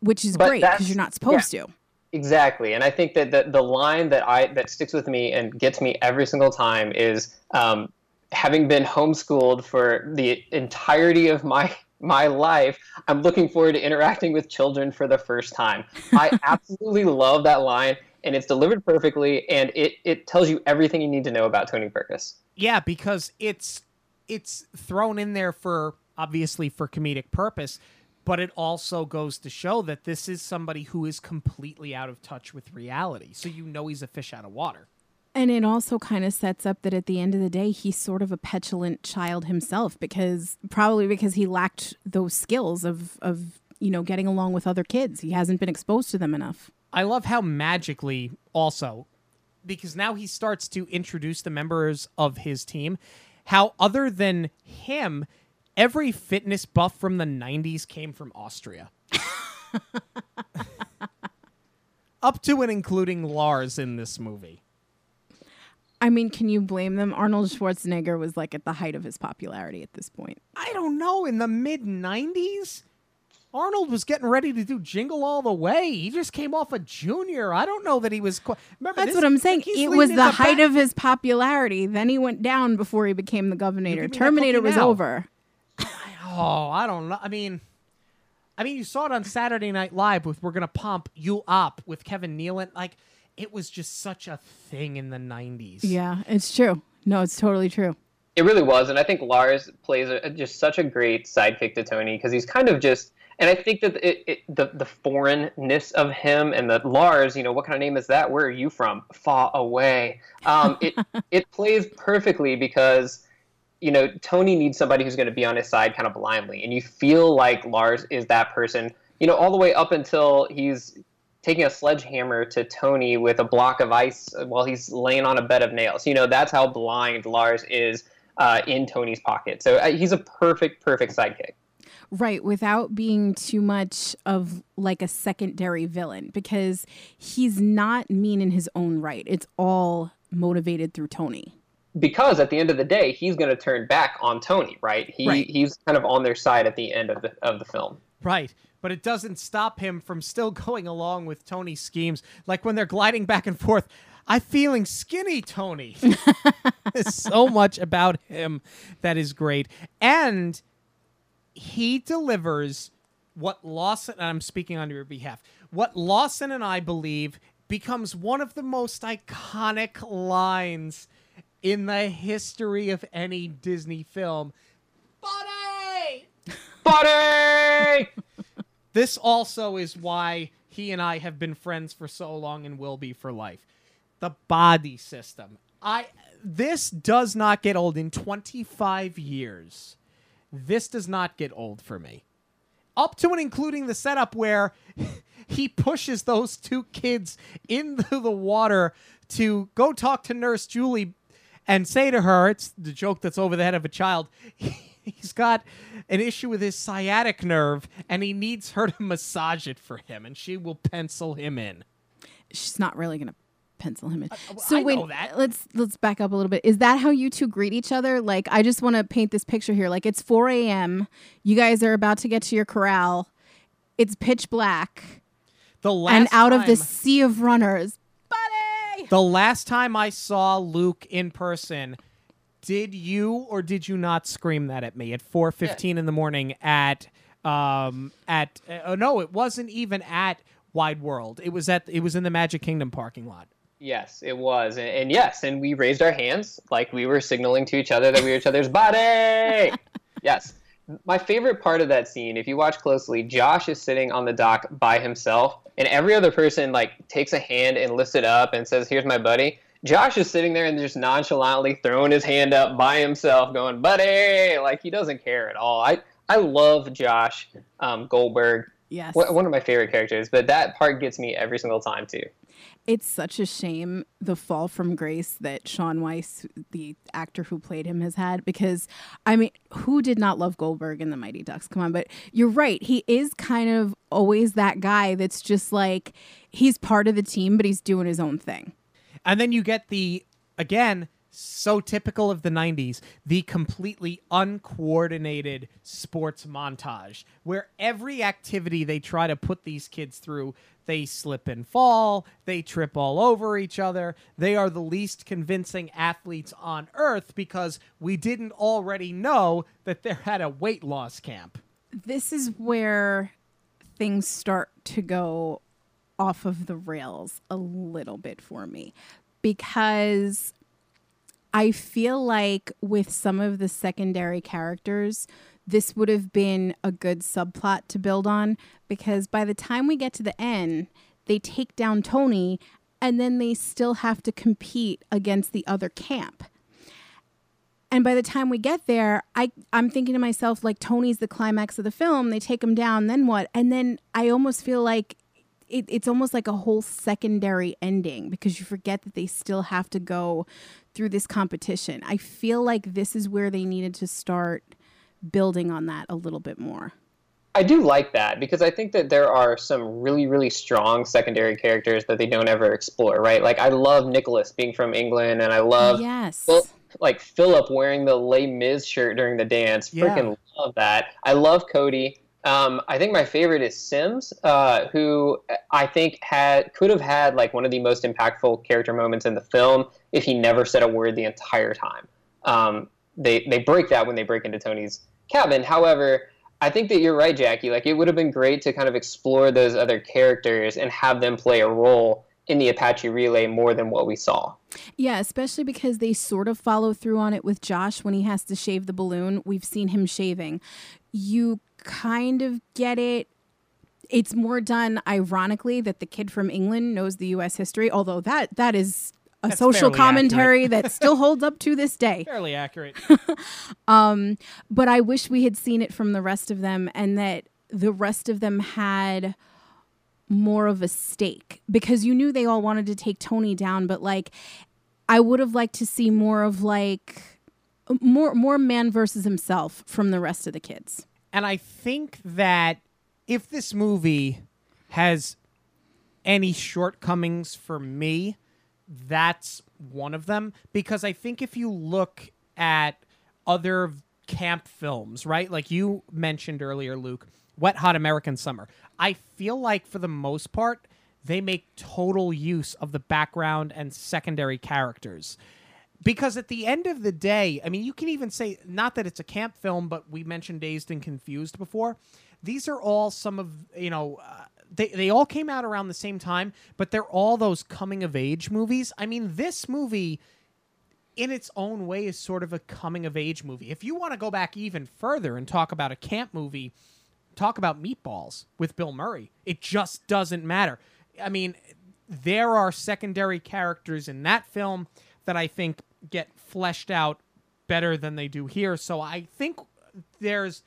which is But great because you're not supposed to. Exactly, and I think that the, the line that I that sticks with me and gets me every single time is um, having been homeschooled for the entirety of my my life. I'm looking forward to interacting with children for the first time. I absolutely love that line, and it's delivered perfectly, and it it tells you everything you need to know about Tony Perkis. Yeah, because it's it's thrown in there for obviously for comedic purpose, but it also goes to show that this is somebody who is completely out of touch with reality. So you know he's a fish out of water. And it also kind of sets up that at the end of the day, he's sort of a petulant child himself because probably because he lacked those skills of, of you know, getting along with other kids. He hasn't been exposed to them enough. I love how magically also because now he starts to introduce the members of his team how other than him every fitness buff from the 90s came from Austria. Up to and including Lars in this movie. I mean, can you blame them? Arnold Schwarzenegger was like at the height of his popularity at this point. I don't know, in the mid 90s? Arnold was getting ready to do Jingle All the Way. He just came off a junior. I don't know that he was. Qu- Remember, That's this- what I'm saying. he's It was the into height Bat- of his popularity. Then he went down before he became the Governator. give me that Terminator was now. over. Oh, I don't know. I mean, I mean, you saw it on Saturday Night Live with "We're Gonna Pump You Up" with Kevin Nealon. Like, it was just such a thing in the '90s. Yeah, it's true. No, it's totally true. It really was, and I think Lars plays a, just such a great sidekick to Tony because he's kind of just, and I think that it, it, the the foreignness of him and the Lars, you know, what kind of name is that? Where are you from? Far away. Um, it it plays perfectly because you know Tony needs somebody who's going to be on his side kind of blindly, and you feel like Lars is that person. You know, all the way up until he's taking a sledgehammer to Tony with a block of ice while he's laying on a bed of nails. You know, that's how blind Lars is uh, in Tony's pocket. So uh, he's a perfect, perfect sidekick. Right, without being too much of like a secondary villain because he's not mean in his own right. It's all motivated through Tony. Because at the end of the day, he's going to turn back on Tony, right? He Right. he's kind of on their side at the end of the of the film. Right. But it doesn't stop him from still going along with Tony's schemes. Like when they're gliding back and forth, I'm feeling skinny, Tony. There's so much about him that is great. And he delivers what Lawson, and I'm speaking on your behalf, what Lawson and I believe becomes one of the most iconic lines in the history of any Disney film. Buddy! Buddy! This also is why he and I have been friends for so long and will be for life. The body system. I this does not get old in 25 years. This does not get old for me. Up to and including the setup where he pushes those two kids into the water to go talk to Nurse Julie and say to her, it's the joke that's over the head of a child. He's got an issue with his sciatic nerve and he needs her to massage it for him and she will pencil him in. She's not really going to pencil him in. well, so I wait, know that. let's let's back up a little bit. Is that how you two greet each other? Like, I just want to paint this picture here. Like, it's 4 a.m. You guys are about to get to your corral. It's pitch black, The last and out of time- this sea of runners, buddy. The last time I saw Luke in person, did you or did you not scream that at me at 4:15 in the morning at um at uh, no, it wasn't even at Wide World. It was at it was in the Magic Kingdom parking lot. Yes, it was, and, and yes, and we raised our hands like we were signaling to each other that we were each other's body. yes, my favorite part of that scene, if you watch closely, Josh is sitting on the dock by himself, and every other person like takes a hand and lifts it up and says, "Here's my buddy." Josh is sitting there and just nonchalantly throwing his hand up by himself, going, "Buddy!" Like he doesn't care at all. I I love Josh um, Goldberg. Yes. One one of my favorite characters, but that part gets me every single time too. It's such a shame the fall from grace that Shaun Weiss, the actor who played him, has had because I mean, who did not love Goldberg in the Mighty Ducks? Come on, but you're right. He is kind of always that guy that's just like he's part of the team, but he's doing his own thing. And then you get the again so typical of the 90s, the completely uncoordinated sports montage where every activity they try to put these kids through, they slip and fall, they trip all over each other. They are the least convincing athletes on earth because we didn't already know that they're at a weight loss camp. This is where things start to go off of the rails a little bit for me because I feel like with some of the secondary characters, this would have been a good subplot to build on because by the time we get to the end, they take down Tony and then they still have to compete against the other camp. And by the time we get there, I I'm thinking to myself like Tony's the climax of the film. They take him down, then what? And then I almost feel like it, it's almost like a whole secondary ending because you forget that they still have to go through this competition. I feel like this is where they needed to start building on that a little bit more. I do like that because I think that there are some really, really strong secondary characters that they don't ever explore, right? Like I love Nicholas being from England, and I love yes, Phil, like Philip wearing the Les Mis shirt during the dance. Yeah. Freaking love that. I love Cody. Um, I think my favorite is Simms, uh, who I think had could have had like one of the most impactful character moments in the film if he never said a word the entire time. Um, they they break that when they break into Tony's cabin. However, I think that you're right, Jackie. Like it would have been great to kind of explore those other characters and have them play a role in the Apache relay more than what we saw. Yeah, especially because they sort of follow through on it with Josh when he has to shave the balloon. We've seen him shaving. You kind of get it. It's more done ironically that the kid from England knows the US history, although that that is a That's social commentary that still holds up to this day. Fairly accurate. Um, but I wish we had seen it from the rest of them and that the rest of them had more of a stake because you knew they all wanted to take Tony down, but like I would have liked to see more of like more more man versus himself from the rest of the kids. And I think that if this movie has any shortcomings for me, that's one of them. Because I think if you look at other camp films, right? Like you mentioned earlier, Luke, Wet Hot American Summer. I feel like for the most part, they make total use of the background and secondary characters because at the end of the day, I mean, you can even say not that it's a camp film, but we mentioned Dazed and Confused before. These are all some of you know. Uh, they, they all came out around the same time, but they're all those coming of age movies. I mean, this movie, in its own way, is sort of a coming of age movie. If you want to go back even further and talk about a camp movie, talk about Meatballs with Bill Murray. It just doesn't matter. I mean, there are secondary characters in that film that I think get fleshed out better than they do here. So I think there's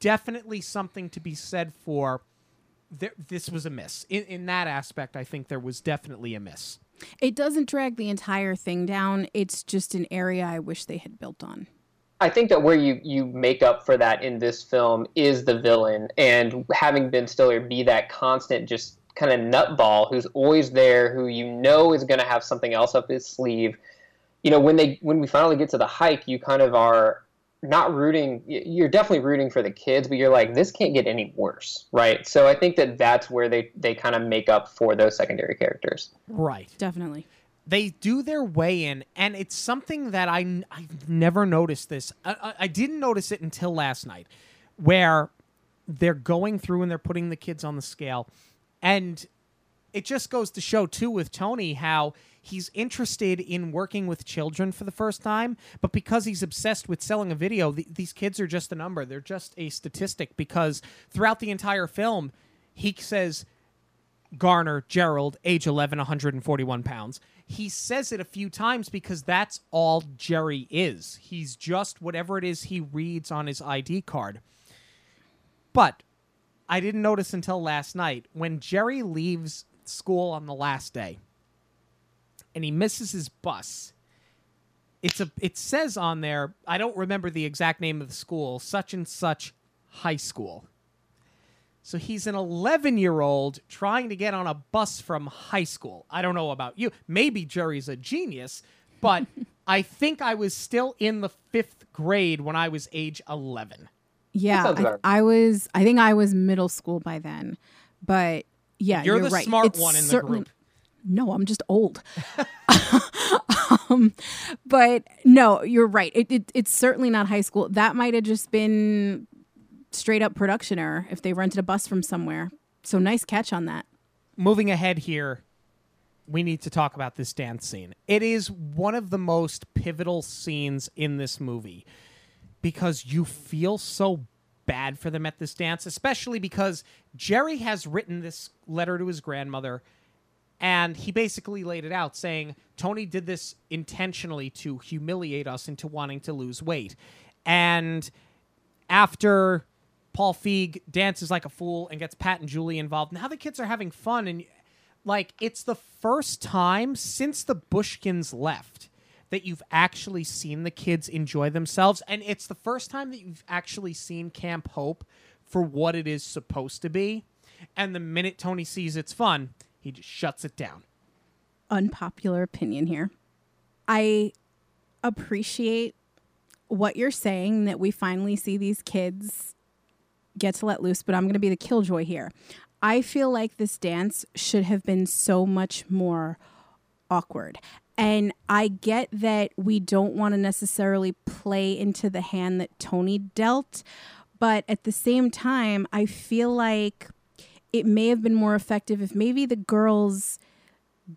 definitely something to be said for there, this was a miss. In, in that aspect, I think there was definitely a miss. It doesn't drag the entire thing down. It's just an area I wish they had built on. I think that where you you make up for that in this film is the villain and having Ben Stiller be that constant just kind of nutball who's always there who you know is going to have something else up his sleeve. You know, when they when we finally get to the hike, you kind of are not rooting you're definitely rooting for the kids but you're like this can't get any worse right so i think that that's where they they kind of make up for those secondary characters Right. Definitely. they do their way in and it's something that I, i've never noticed this I, I, I didn't notice it until last night where they're going through and they're putting the kids on the scale and it just goes to show too with tony how he's interested in working with children for the first time but because he's obsessed with selling a video th- these kids are just a number they're just a statistic because throughout the entire film he says Garner, Gerald, age 11, 141 pounds. He says it a few times because that's all Gerry is. He's just whatever it is he reads on his ID card. But I didn't notice until last night when Gerry leaves school on the last day and he misses his bus. It's a it says on there, I don't remember the exact name of the school, such and such high school. So he's an 11 year old trying to get on a bus from high school. I don't know about you. Maybe Gerry's a genius, but I think I was still in the fifth grade when I was age 11. Yeah, I. I was. I think I was middle school by then, but yeah, You're, you're, the right. smart It's one in the group. No, I'm just old. um, but no, you're right. It, it, it's certainly not high school. That might have just been straight up production error if they rented a bus from somewhere. So nice catch on that. Moving ahead here, we need to talk about this dance scene. It is one of the most pivotal scenes in this movie because you feel so bad for them at this dance, especially because Gerry has written this letter to his grandmother And he basically laid it out saying Tony did this intentionally to humiliate us into wanting to lose weight. And after Paul Feig dances like a fool and gets Pat and Julie involved, now the kids are having fun. And like, it's the first time since the Bushkins left that you've actually seen the kids enjoy themselves. And it's the first time that you've actually seen Camp Hope for what it is supposed to be. And the minute Tony sees it's fun, he just shuts it down. Unpopular opinion here. I appreciate what you're saying that we finally see these kids get to let loose, but I'm going to be the killjoy here. I feel like this dance should have been so much more awkward. And I get that we don't want to necessarily play into the hand that Tony dealt, but at the same time, I feel like it may have been more effective if maybe the girls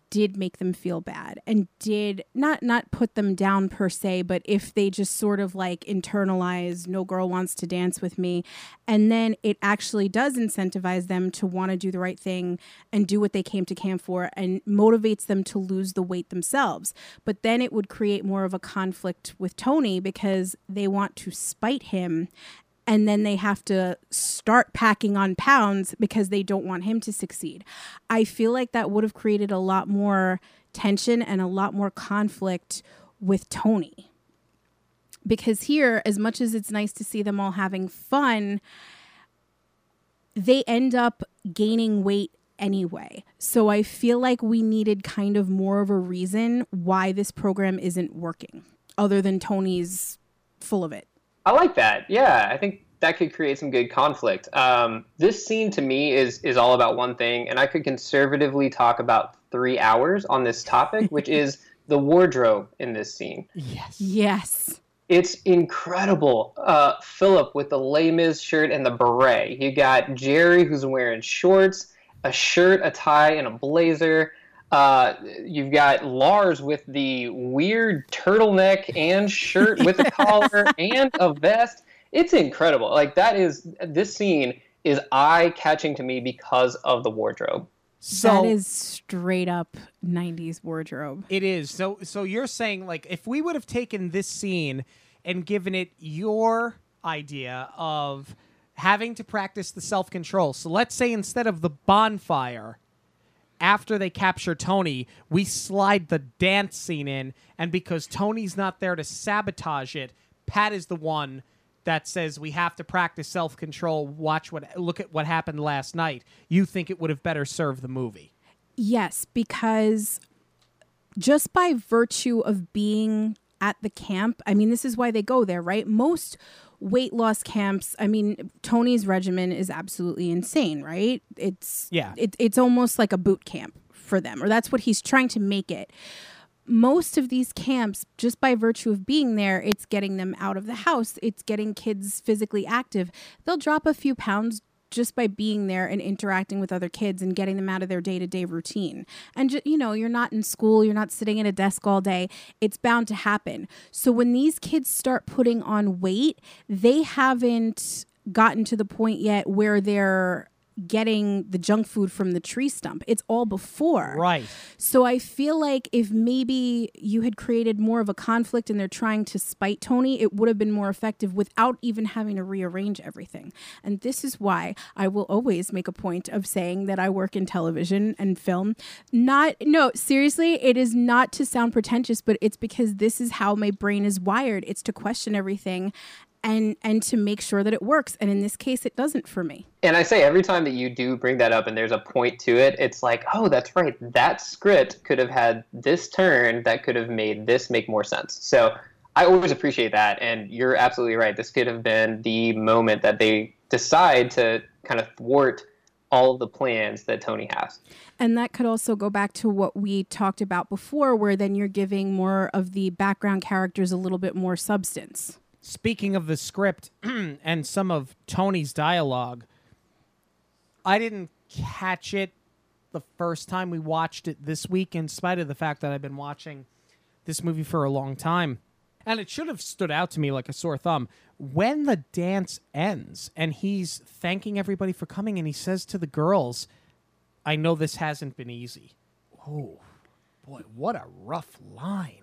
did make them feel bad and did not not put them down per se but if they just sort of like internalize no girl wants to dance with me and then it actually does incentivize them to want to do the right thing and do what they came to camp for and motivates them to lose the weight themselves. But then it would create more of a conflict with Tony because they want to spite him and then they have to start packing on pounds because they don't want him to succeed. I feel like that would have created a lot more tension and a lot more conflict with Tony. Because here, as much as it's nice to see them all having fun, they end up gaining weight anyway. So I feel like we needed kind of more of a reason why this program isn't working, other than Tony's full of it. I like that. Yeah, I think that could create some good conflict. Um, this scene to me is is all about one thing, and I could conservatively talk about three hours on this topic, which is the wardrobe in this scene. Yes. Yes. It's incredible. Uh, Philip with the Les Mis shirt and the beret. You got Gerry who's wearing shorts, a shirt, a tie, and a blazer. Uh, you've got Lars with the weird turtleneck and shirt with a collar and a vest. It's incredible. Like that is this scene is eye catching to me because of the wardrobe. So that is straight up 90s wardrobe. It is. So so you're saying like if we would have taken this scene and given it your idea of having to practice the self-control. So let's say instead of the bonfire after they capture Tony, we slide the dance scene in and because Tony's not there to sabotage it, Pat is the one that says we have to practice self-control, watch what look at what happened last night. You think it would have better served the movie. Yes, because just by virtue of being at the camp, I mean, this is why they go there, right? Most weight loss camps, I mean, Tony's regimen is absolutely insane, right? It's Yeah. it, it's almost like a boot camp for them, or that's what he's trying to make it. Most of these camps, just by virtue of being there, it's getting them out of the house. It's getting kids physically active. They'll drop a few pounds just by being there and interacting with other kids and getting them out of their day-to-day routine. And ju- you know, you're not in school, you're not sitting at a desk all day. It's bound to happen. So when these kids start putting on weight, they haven't gotten to the point yet where they're getting the junk food from the tree stump. It's all before. Right. So I feel like if maybe you had created more of a conflict and they're trying to spite Tony, it would have been more effective without even having to rearrange everything. And this is why I will always make a point of saying that I work in television and film. Not no, seriously, it is not to sound pretentious, but it's because this is how my brain is wired. It's to question everything and and to make sure that it works. And in this case it doesn't for me. And I say every time that you do bring that up and there's a point to it, it's like, oh, that's right. That script could have had this turn that could have made this make more sense. So I always appreciate that. And you're absolutely right. This could have been the moment that they decide to kind of thwart all of the plans that Tony has. And that could also go back to what we talked about before, where then you're giving more of the background characters a little bit more substance. Speaking of the script and some of Tony's dialogue, I didn't catch it the first time we watched it this week, in spite of the fact that I've been watching this movie for a long time. And it should have stood out to me like a sore thumb. When the dance ends and he's thanking everybody for coming, and he says to the girls, I know this hasn't been easy. Oh, boy, what a rough line.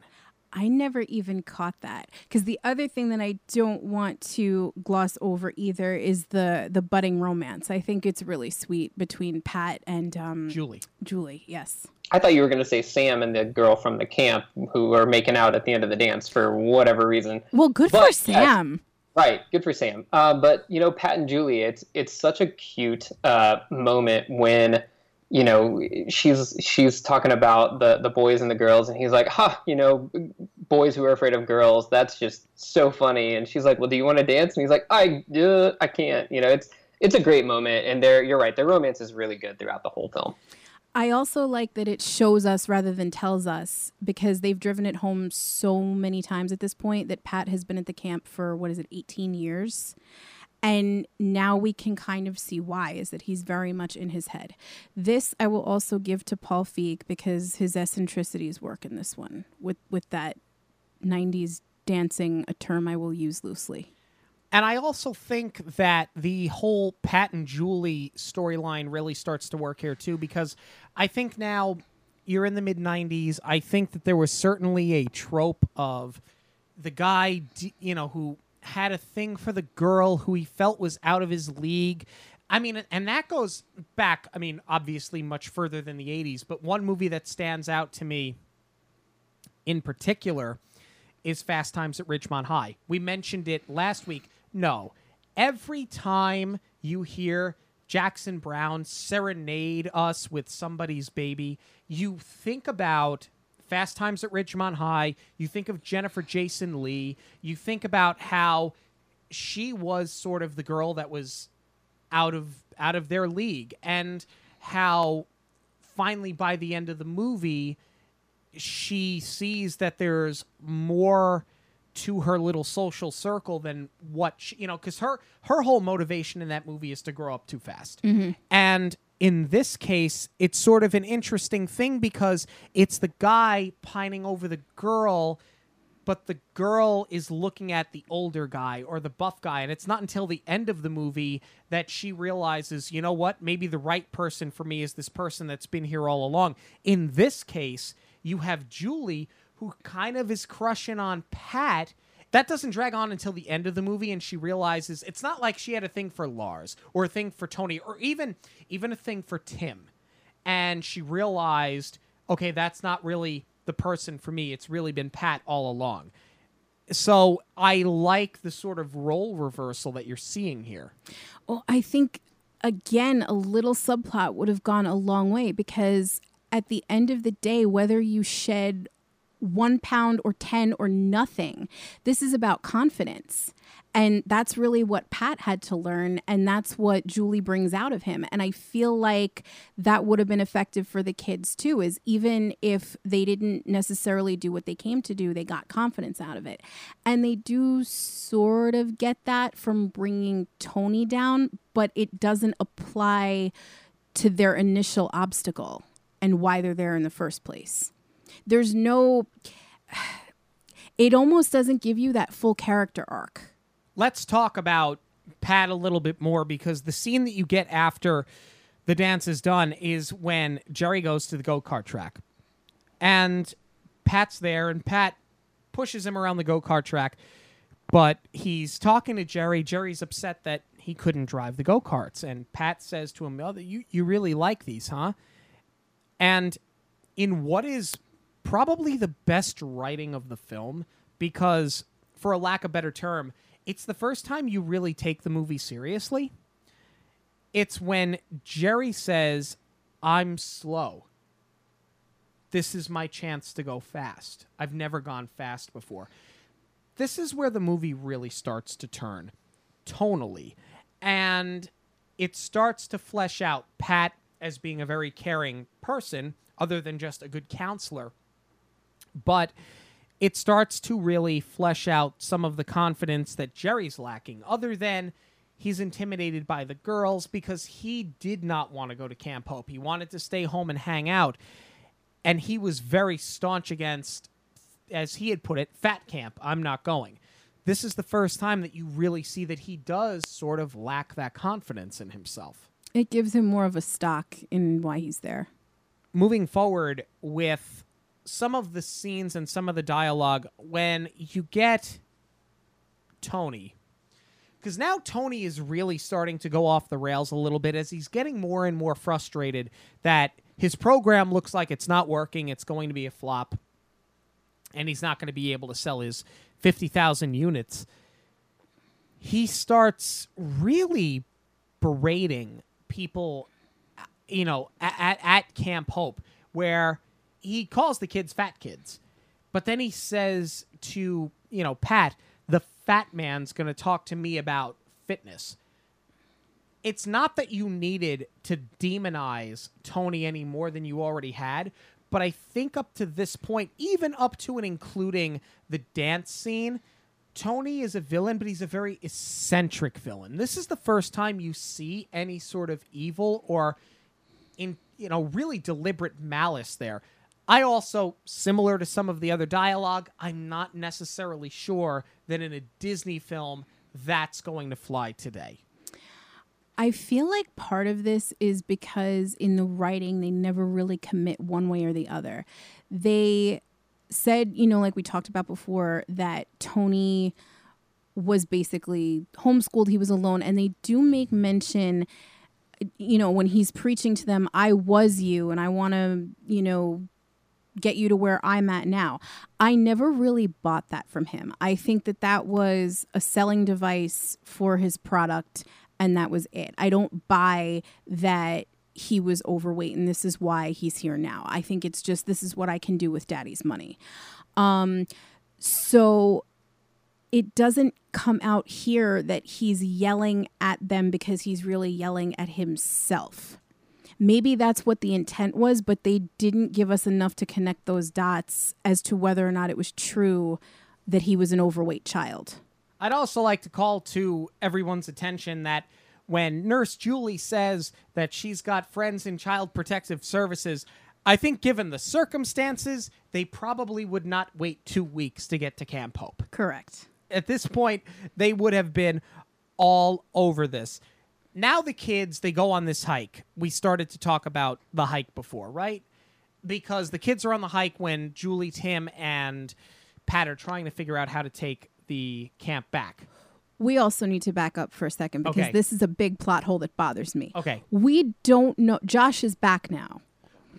I never even caught that because the other thing that I don't want to gloss over either is the the budding romance. I think it's really sweet between Pat and um, Julie. Julie. Yes. I thought you were going to say Sam and the girl from the camp who are making out at the end of the dance for whatever reason. Well, good But, for Sam. Right, good for Sam. Uh, but you know, Pat and Julie, it's it's such a cute uh, moment when you know she's she's talking about the the boys and the girls, and he's like, "Ha, you know, boys who are afraid of girls. That's just so funny." And she's like, "Well, do you want to dance?" And he's like, "I uh, I can't." You know, it's it's a great moment, and they're you're right. Their romance is really good throughout the whole film. I also like that it shows us rather than tells us because they've driven it home so many times at this point that Pat has been at the camp for what is it, 18 years. And now we can kind of see why is that he's very much in his head. This I will also give to Paul Feig because his eccentricities work in this one with with that 90s dancing, a term I will use loosely. And I also think that the whole Pat and Julie storyline really starts to work here too, because I think now you're in the mid 90s. I think that there was certainly a trope of the guy, you know, who had a thing for the girl who he felt was out of his league. I mean, and that goes back, I mean, obviously much further than the 80s, but one movie that stands out to me in particular is Fast Times at Ridgemont High. We mentioned it last week. No, every time you hear Jackson Browne serenade us with somebody's baby, you think about Fast Times at Ridgemont High, you think of Jennifer Jason Leigh, you think about how she was sort of the girl that was out of out of their league and how finally by the end of the movie she sees that there's more to her little social circle than what she, you know because her her whole motivation in that movie is to grow up too fast. Mm-hmm. And in this case it's sort of an interesting thing because it's the guy pining over the girl but the girl is looking at the older guy or the buff guy and it's not until the end of the movie that she realizes you know what? Maybe the right person for me is this person that's been here all along. In this case you have julie who kind of is crushing on pat that doesn't drag on until the end of the movie and she realizes it's not like she had a thing for lars or a thing for tony or even even a thing for tim and she realized, okay, that's not really the person for me. It's really been Pat all along. So I like the sort of role reversal that you're seeing here. Well, I think again, a little subplot would have gone a long way because at the end of the day, whether you shed one pound or 10 or nothing, this is about confidence. And that's really what Pat had to learn. And that's what Julie brings out of him. And I feel like that would have been effective for the kids too, is even if they didn't necessarily do what they came to do, they got confidence out of it. And they do sort of get that from bringing Tony down, but it doesn't apply to their initial obstacle and why they're there in the first place. There's no, it almost doesn't give you that full character arc. Let's talk about Pat a little bit more because the scene that you get after the dance is done is when Gerry goes to the go kart track. And Pat's there, and Pat pushes him around the go kart track. But he's talking to Gerry. Gerry's upset that he couldn't drive the go karts. And Pat says to him, oh, you, you really like these, huh? And in what is probably the best writing of the film, because for a lack of better term, it's the first time you really take the movie seriously. It's when Gerry says, I'm slow. This is my chance to go fast. I've never gone fast before. This is where the movie really starts to turn tonally. And it starts to flesh out Pat as being a very caring person, other than just a good counselor. But it starts to really flesh out some of the confidence that Gerry's lacking, other than he's intimidated by the girls because he did not want to go to Camp Hope. He wanted to stay home and hang out. And he was very staunch against, as he had put it, fat camp. I'm not going. This is the first time that you really see that he does sort of lack that confidence in himself. It gives him more of a stock in why he's there. moving forward with some of the scenes and some of the dialogue when you get Tony. Because now Tony is really starting to go off the rails a little bit as he's getting more and more frustrated that his program looks like it's not working, it's going to be a flop, and he's not going to be able to sell his 50,000 units. He starts really berating people, you know, at, at Camp Hope, where he calls the kids fat kids. But then he says to, you know, Pat, the fat man's going to talk to me about fitness. It's not that you needed to demonize Tony any more than you already had, but I think up to this point, even up to and including the dance scene, Tony is a villain, but he's a very eccentric villain. This is the first time you see any sort of evil or in you know really deliberate malice there. I also, similar to some of the other dialogue, I'm not necessarily sure that in a Disney film that's going to fly today. I feel like part of this is because in the writing, they never really commit one way or the other. They said, you know, like we talked about before, that Tony was basically homeschooled, he was alone, and they do make mention you know when he's preaching to them i was you and i want to you know get you to where I'm at now. I never really bought that from him. I think that that was a selling device for his product and that was it. I don't buy that he was overweight and this is why he's here now. I think it's just this is what I can do with daddy's money. Um so it doesn't come out here that he's yelling at them because he's really yelling at himself maybe that's what the intent was, but they didn't give us enough to connect those dots as to whether or not it was true that he was an overweight child. I'd also like to call to everyone's attention that when Nurse Julie says that she's got friends in child protective services, I think given the circumstances, they probably would not wait two weeks to get to Camp Hope. Correct. At this point, they would have been all over this now the kids they go on this hike. We started to talk about the hike before, right? Because the kids are on the hike when Julie, Tim, and Pat are trying to figure out how to take the camp back. We also need to back up for a second because Okay. this is a big plot hole that bothers me. Okay. We don't know. Josh is back now.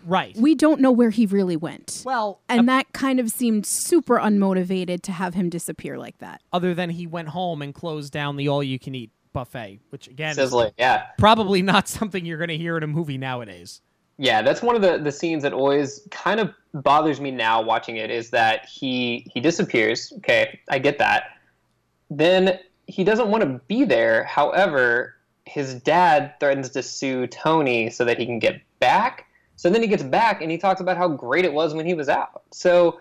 Right. We don't know where he really went. well, and that kind of seemed super unmotivated to have him disappear like that. other than he went home and closed down the all you can eat buffet, which again Sizzling, yeah. probably not something you're going to hear in a movie nowadays. Yeah, that's one of the, the scenes that always kind of bothers me now watching it is that he he disappears. Okay, I get that. Then he doesn't want to be there. However, his dad threatens to sue Tony so that he can get back. So then he gets back and he talks about how great it was when he was out. So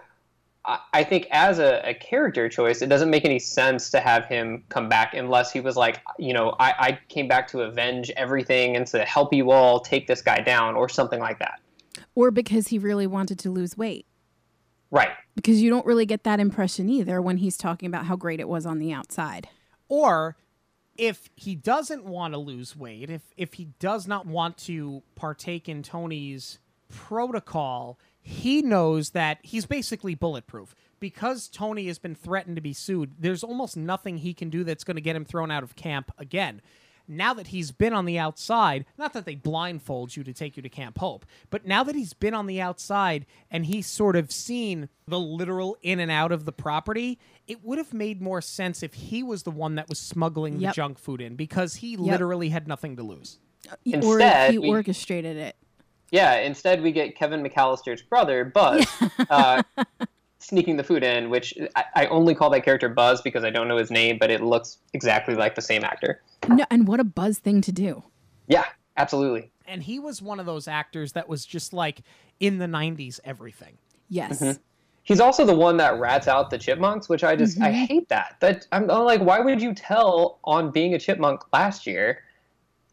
I, I think as a, a character choice, it doesn't make any sense to have him come back unless he was like, you know, I, I came back to avenge everything and to help you all take this guy down or something like that. Or because he really wanted to lose weight. Right. Because you don't really get that impression either when he's talking about how great it was on the outside. Or if he doesn't want to lose weight, if if he does not want to partake in Tony's protocol, he knows that he's basically bulletproof. Because Tony has been threatened to be sued, there's almost nothing he can do that's going to get him thrown out of camp again. Now that he's been on the outside, not that they blindfold you to take you to Camp Hope, but now that he's been on the outside and he's sort of seen the literal in and out of the property, it would have made more sense if he was the one that was smuggling Yep. the junk food in because he literally had nothing to lose. or if Instead, he we- orchestrated it. Yeah, instead we get Kevin McAllister's brother, Buzz, uh, sneaking the food in, which I, I only call that character Buzz because I don't know his name, but it looks exactly like the same actor. No, and what a buzz thing to do. Yeah, absolutely. And he was one of those actors that was just like in the 90s everything. Yes. He's also the one that rats out the chipmunks, which I just I Mhm. hate that. That I'm, I'm like, why would you tell on being a chipmunk last year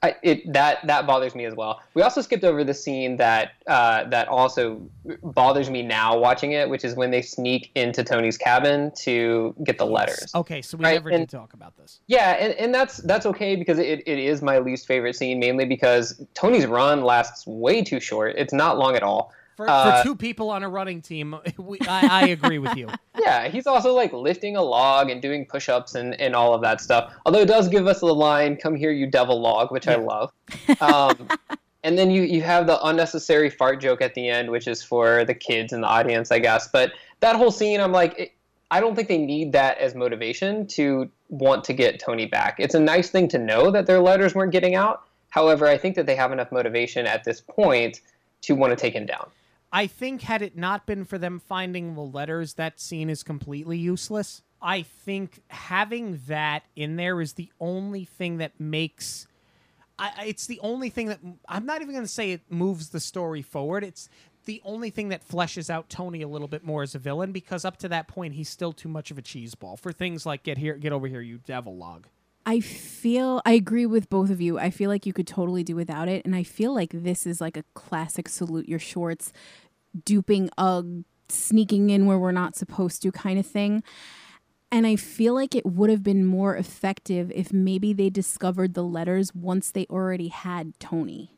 I, it that that bothers me as well. We also skipped over the scene that uh, that also bothers me now watching it, which is when they sneak into Tony's cabin to get the letters. Okay, so we Right, never and- did talk about this. Yeah, and, and that's that's okay because it, it is my least favorite scene, mainly because Tony's run lasts way too short. It's not long at all. For, Uh, for two people on a running team, we, I, I agree with you. Yeah, he's also like lifting a log and doing push-ups and, and all of that stuff. Although it does give us the line "Come here, you devil log," which I love. Um, and then you you have the unnecessary fart joke at the end, which is for the kids in the audience, I guess. But that whole scene, I'm like, it, I don't think they need that as motivation to want to get Tony back. It's a nice thing to know that their letters weren't getting out. However, I think that they have enough motivation at this point to want to take him down. I think had it not been for them finding the letters, that scene is completely useless. I think having that in there is the only thing that makes. I, it's the only thing that I'm not even going to say it moves the story forward. It's the only thing that fleshes out Tony a little bit more as a villain because up to that point he's still too much of a cheeseball for things like get here, get over here, you devil log. I feel I agree with both of you. I feel like you could totally do without it, and I feel like this is like a classic salute your shorts, duping Ug, sneaking in where we're not supposed to kind of thing. And I feel like it would have been more effective if maybe they discovered the letters once they already had Tony.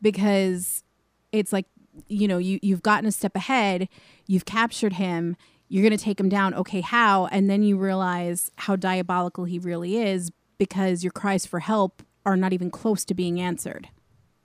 Because it's like, you know, you, you've gotten a step ahead, you've captured him, you're going to take him down. Okay, how? And then you realize how diabolical he really is because your cries for help are not even close to being answered.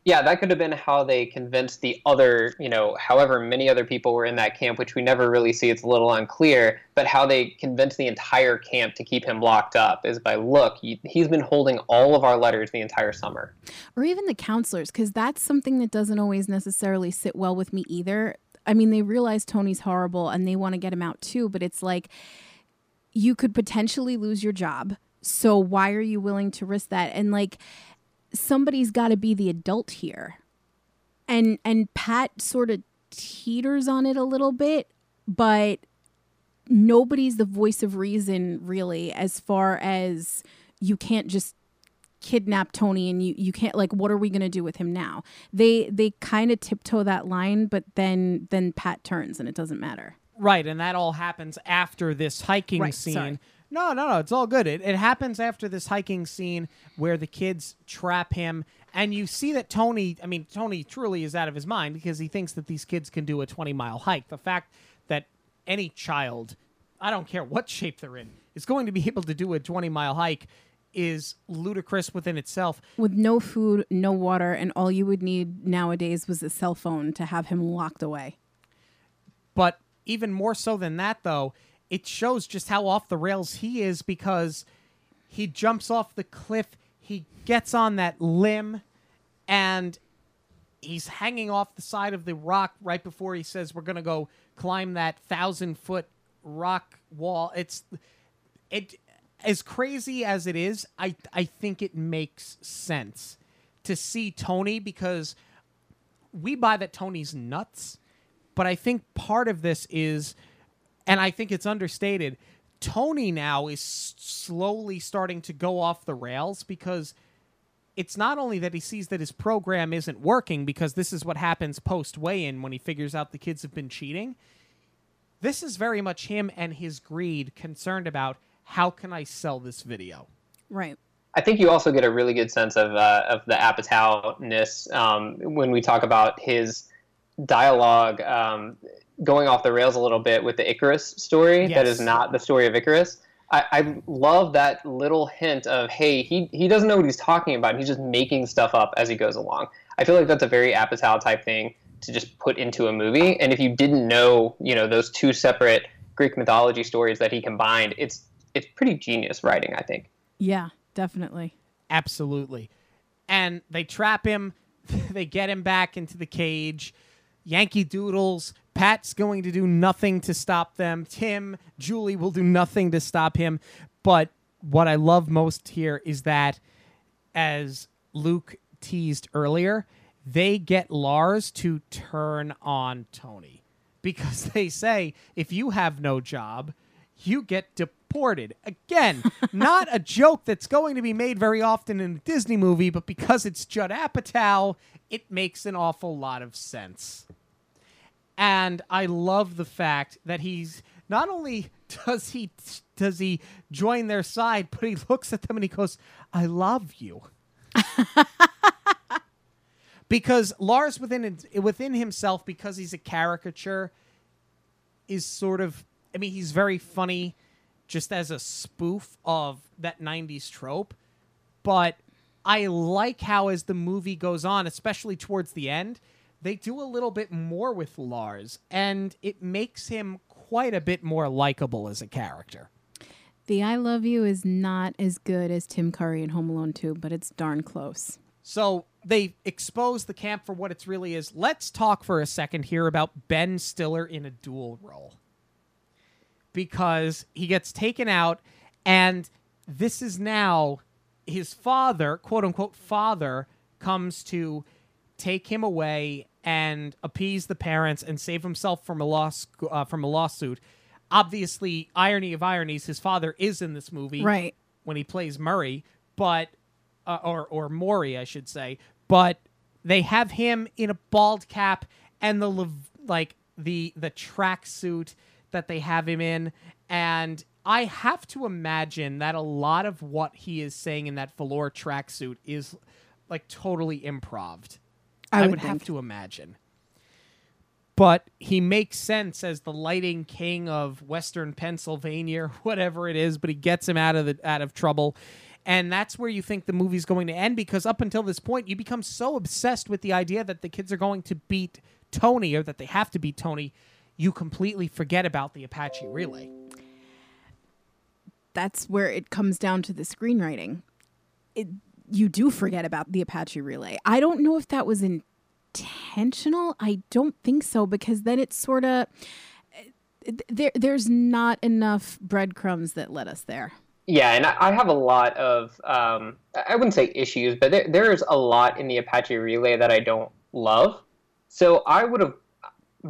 Yeah, that could have been how they convinced the other, you know, however many other people were in that camp, which we never really see. It's a little unclear. But how they convinced the entire camp to keep him locked up is by look, he- he's been holding all of our letters the entire summer. or even the counselors because that's something that doesn't always necessarily sit well with me either i mean they realize tony's horrible and they want to get him out too but it's like you could potentially lose your job so why are you willing to risk that? And like somebody's got to be the adult here. And and pat sort of teeters on it a little bit but nobody's the voice of reason really as far as you can't just kidnap Tony and you you can't like what are we going to do with him now? They they kind of tiptoe that line but then then Pat turns and it doesn't matter. Right, and that all happens after this hiking Right, scene. sorry. No, no, no, it's all good. It, it happens after this hiking scene where the kids trap him, and you see that Tony, I mean, Tony truly is out of his mind because he thinks that these kids can do a 20 mile hike. The fact that any child, I don't care what shape they're in, is going to be able to do a 20 mile hike is ludicrous within itself. With no food, no water and all you would need nowadays was a cell phone to have him locked away. But even more so than that, though, it shows just how off the rails he is because he jumps off the cliff, he gets on that limb, and he's hanging off the side of the rock right before he says, We're going to go climb that thousand foot rock wall. It's it as crazy as it is, I I think it makes sense to see Tony because we buy that Tony's nuts, but I think part of this is, and I think it's understated. Tony now is slowly starting to go off the rails because it's not only that he sees that his program isn't working because this is what happens post weigh in when he figures out the kids have been cheating. This is very much him and his greed concerned about how can I sell this video? Right. I think you also get a really good sense of uh, of the Apatow-ness um, when we talk about his dialogue um, going off the rails a little bit with the Icarus story that is not the story of Icarus. I, I love that little hint of hey he he doesn't know what he's talking about he's just making stuff up as he goes along. I feel like that's a very Apatow type thing to just put into a movie. And if you didn't know you know those two separate Greek mythology stories that he combined, it's it's pretty genius writing I think. Yeah, definitely. Absolutely. And they trap him, they get him back into the cage. Yankee Doodles, Pat's going to do nothing to stop them. Tim, Julie will do nothing to stop him. But what I love most here is that, as Luke teased earlier, they get Lars to turn on Tony because they say, if you have no job, you get deported. Again, not a joke that's going to be made very often in a Disney movie, but because it's Judd Apatow, it makes an awful lot of sense. And I love the fact that he's not only does he does he join their side, but he looks at them and he goes, "I love you." because Lars within within himself, because he's a caricature, is sort of. I mean, he's very funny, just as a spoof of that '90s trope. But I like how, as the movie goes on, especially towards the end, they do a little bit more with Lars, and it makes him quite a bit more likable as a character. The I Love You is not as good as Tim Curry in Home Alone 2, but it's darn close. So they expose the camp for what it's really is. Let's talk for a second here about Ben Stiller in a dual role. Because he gets taken out, and this is now his father, quote unquote, father, comes to take him away and appease the parents and save himself from a loss uh, from a lawsuit. Obviously, irony of ironies, his father is in this movie, Right. When he plays Murray, but uh, or or Maury, I should say, but they have him in a bald cap and the like the the tracksuit that they have him in, and I have to imagine that a lot of what he is saying in that velour tracksuit is like totally improved. I I, would would have to imagine. But he makes sense as the lighting king of Western Pennsylvania, or whatever it is. But he gets him out of the out of trouble, and that's where you think the movie's going to end. Because up until this point, you become so obsessed with the idea that the kids are going to beat Tony, or that they have to beat Tony, you completely forget about the Apache relay. That's where it comes down to the screenwriting. It, you do forget about the Apache relay. I don't know if that was intentional. I don't think so because then it's sort of there. There's not enough breadcrumbs that led us there. Yeah, and I I have a lot of um, I wouldn't say issues, but there, there's a lot in the Apache Relay that I don't love. So I would have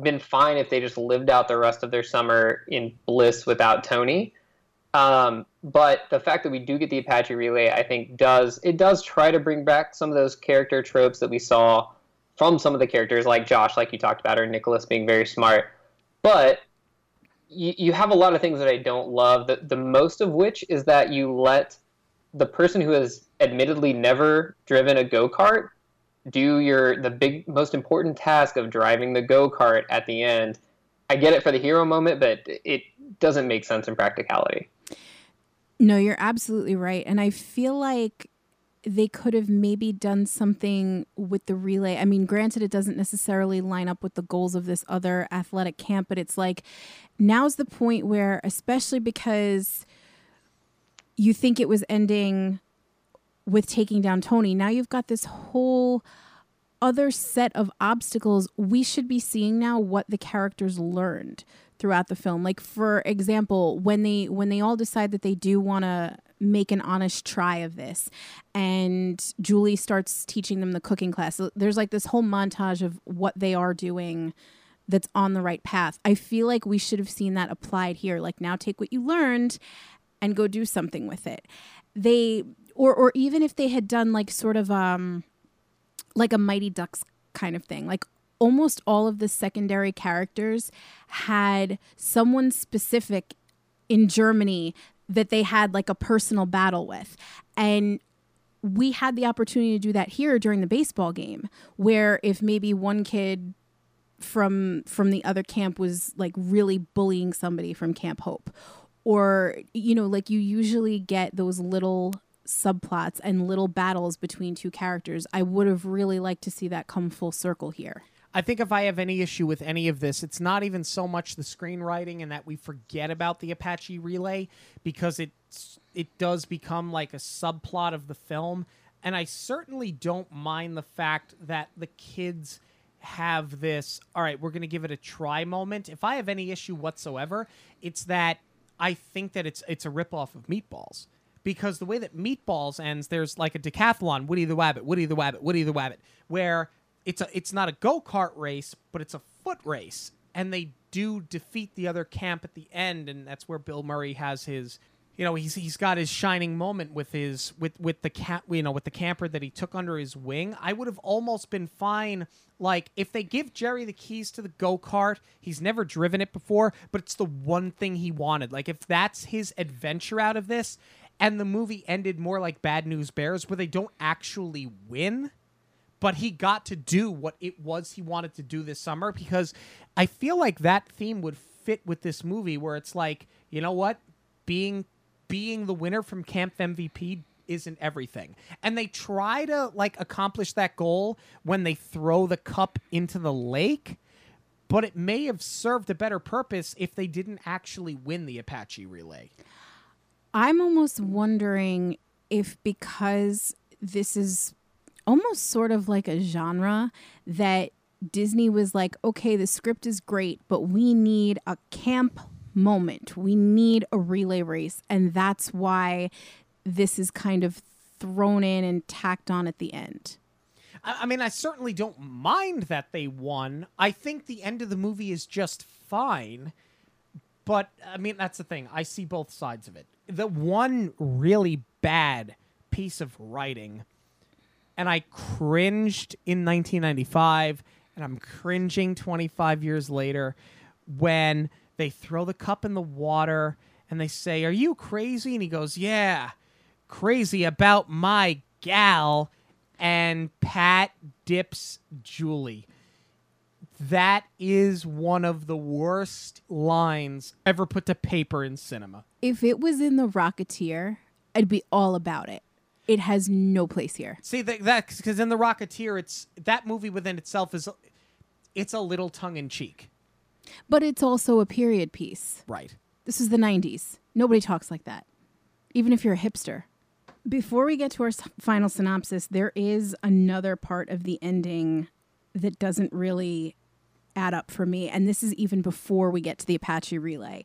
been fine if they just lived out the rest of their summer in bliss without Tony. Um, but the fact that we do get the Apache Relay, I think, does it does try to bring back some of those character tropes that we saw from some of the characters, like Josh, like you talked about, or Nicholas being very smart. But you, you have a lot of things that I don't love. The, the most of which is that you let the person who has admittedly never driven a go kart do your the big most important task of driving the go kart at the end. I get it for the hero moment, but it doesn't make sense in practicality. No, you're absolutely right. And I feel like they could have maybe done something with the relay. I mean, granted, it doesn't necessarily line up with the goals of this other athletic camp, but it's like now's the point where, especially because you think it was ending with taking down Tony, now you've got this whole other set of obstacles we should be seeing now what the characters learned throughout the film. Like for example when they when they all decide that they do want to make an honest try of this and julie starts teaching them the cooking class so there's like this whole montage of what they are doing that's on the right path. I feel like we should have seen that applied here. Like now take what you learned and go do something with it. They or or even if they had done like sort of um like a Mighty Ducks kind of thing. Like almost all of the secondary characters had someone specific in Germany that they had like a personal battle with. And we had the opportunity to do that here during the baseball game where if maybe one kid from from the other camp was like really bullying somebody from Camp Hope or you know like you usually get those little subplots and little battles between two characters. I would have really liked to see that come full circle here. I think if I have any issue with any of this, it's not even so much the screenwriting and that we forget about the Apache relay because it it does become like a subplot of the film, and I certainly don't mind the fact that the kids have this. All right, we're going to give it a try moment. If I have any issue whatsoever, it's that I think that it's it's a ripoff of Meatballs because the way that Meatballs ends, there's like a decathlon, Woody the Wabbit, Woody the Wabbit, Woody the Wabbit, where it's a it's not a go kart race, but it's a foot race, and they do defeat the other camp at the end, and that's where Bill Murray has his. You know, he's he's got his shining moment with his with with the cat, you know, with the camper that he took under his wing. I would have almost been fine, like if they give Gerry the keys to the go kart. He's never driven it before, but it's the one thing he wanted. Like if that's his adventure out of this, and the movie ended more like Bad News Bears, where they don't actually win, but he got to do what it was he wanted to do this summer because I feel like that theme would fit with this movie where it's like, you know what? Being being the winner from Camp MVP isn't everything. And they try to like accomplish that goal when they throw the cup into the lake, but it may have served a better purpose if they didn't actually win the Apache relay. I'm almost wondering if because this is almost sort of like a genre that Disney was like, okay, the script is great, but we need a camp moment. We need a relay race. And that's why this is kind of thrown in and tacked on at the end. I, mean, I certainly don't mind that they won. I think the end of the movie is just fine. But I mean, that's the thing. I see both sides of it. The one really bad piece of writing, and I cringed in 1995, and I'm cringing 25 years later when they throw the cup in the water and they say, Are you crazy? And he goes, Yeah, crazy about my gal. And Pat dips Julie. That is one of the worst lines ever put to paper in cinema. If it was in The Rocketeer, I'd be all about it. It has no place here. See that that because in the Rocketeer, it's that movie within itself is it's a little tongue in cheek, But it's also a period piece. right? This is the 90s. Nobody talks like that, even if you're a hipster. Before we get to our final synopsis, there is another part of the ending that doesn't really add up for me. And this is even before we get to the Apache relay.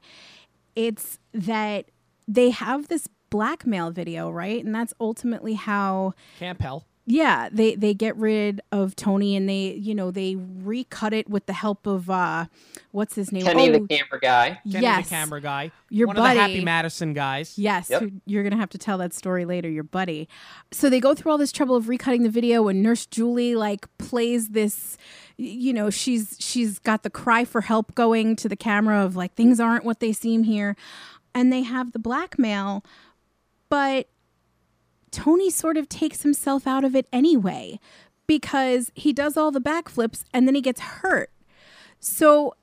It's that they have this blackmail video, right? And that's ultimately how Campbell. Yeah they they get rid of tony and they you know they recut it with the help of uh what's his name Kenny oh, the camera guy. Kenny yes the camera guy. Your one of the Happy. Madison guys. Yes, Yep. who- you're gonna have to tell that story later, your buddy. So they go through all this trouble of recutting the video, and Nurse Julie like plays this. You know, she's she's got the cry for help going to the camera of like things aren't what they seem here, and they have the blackmail, but Tony sort of takes himself out of it anyway because he does all the backflips and then he gets hurt. So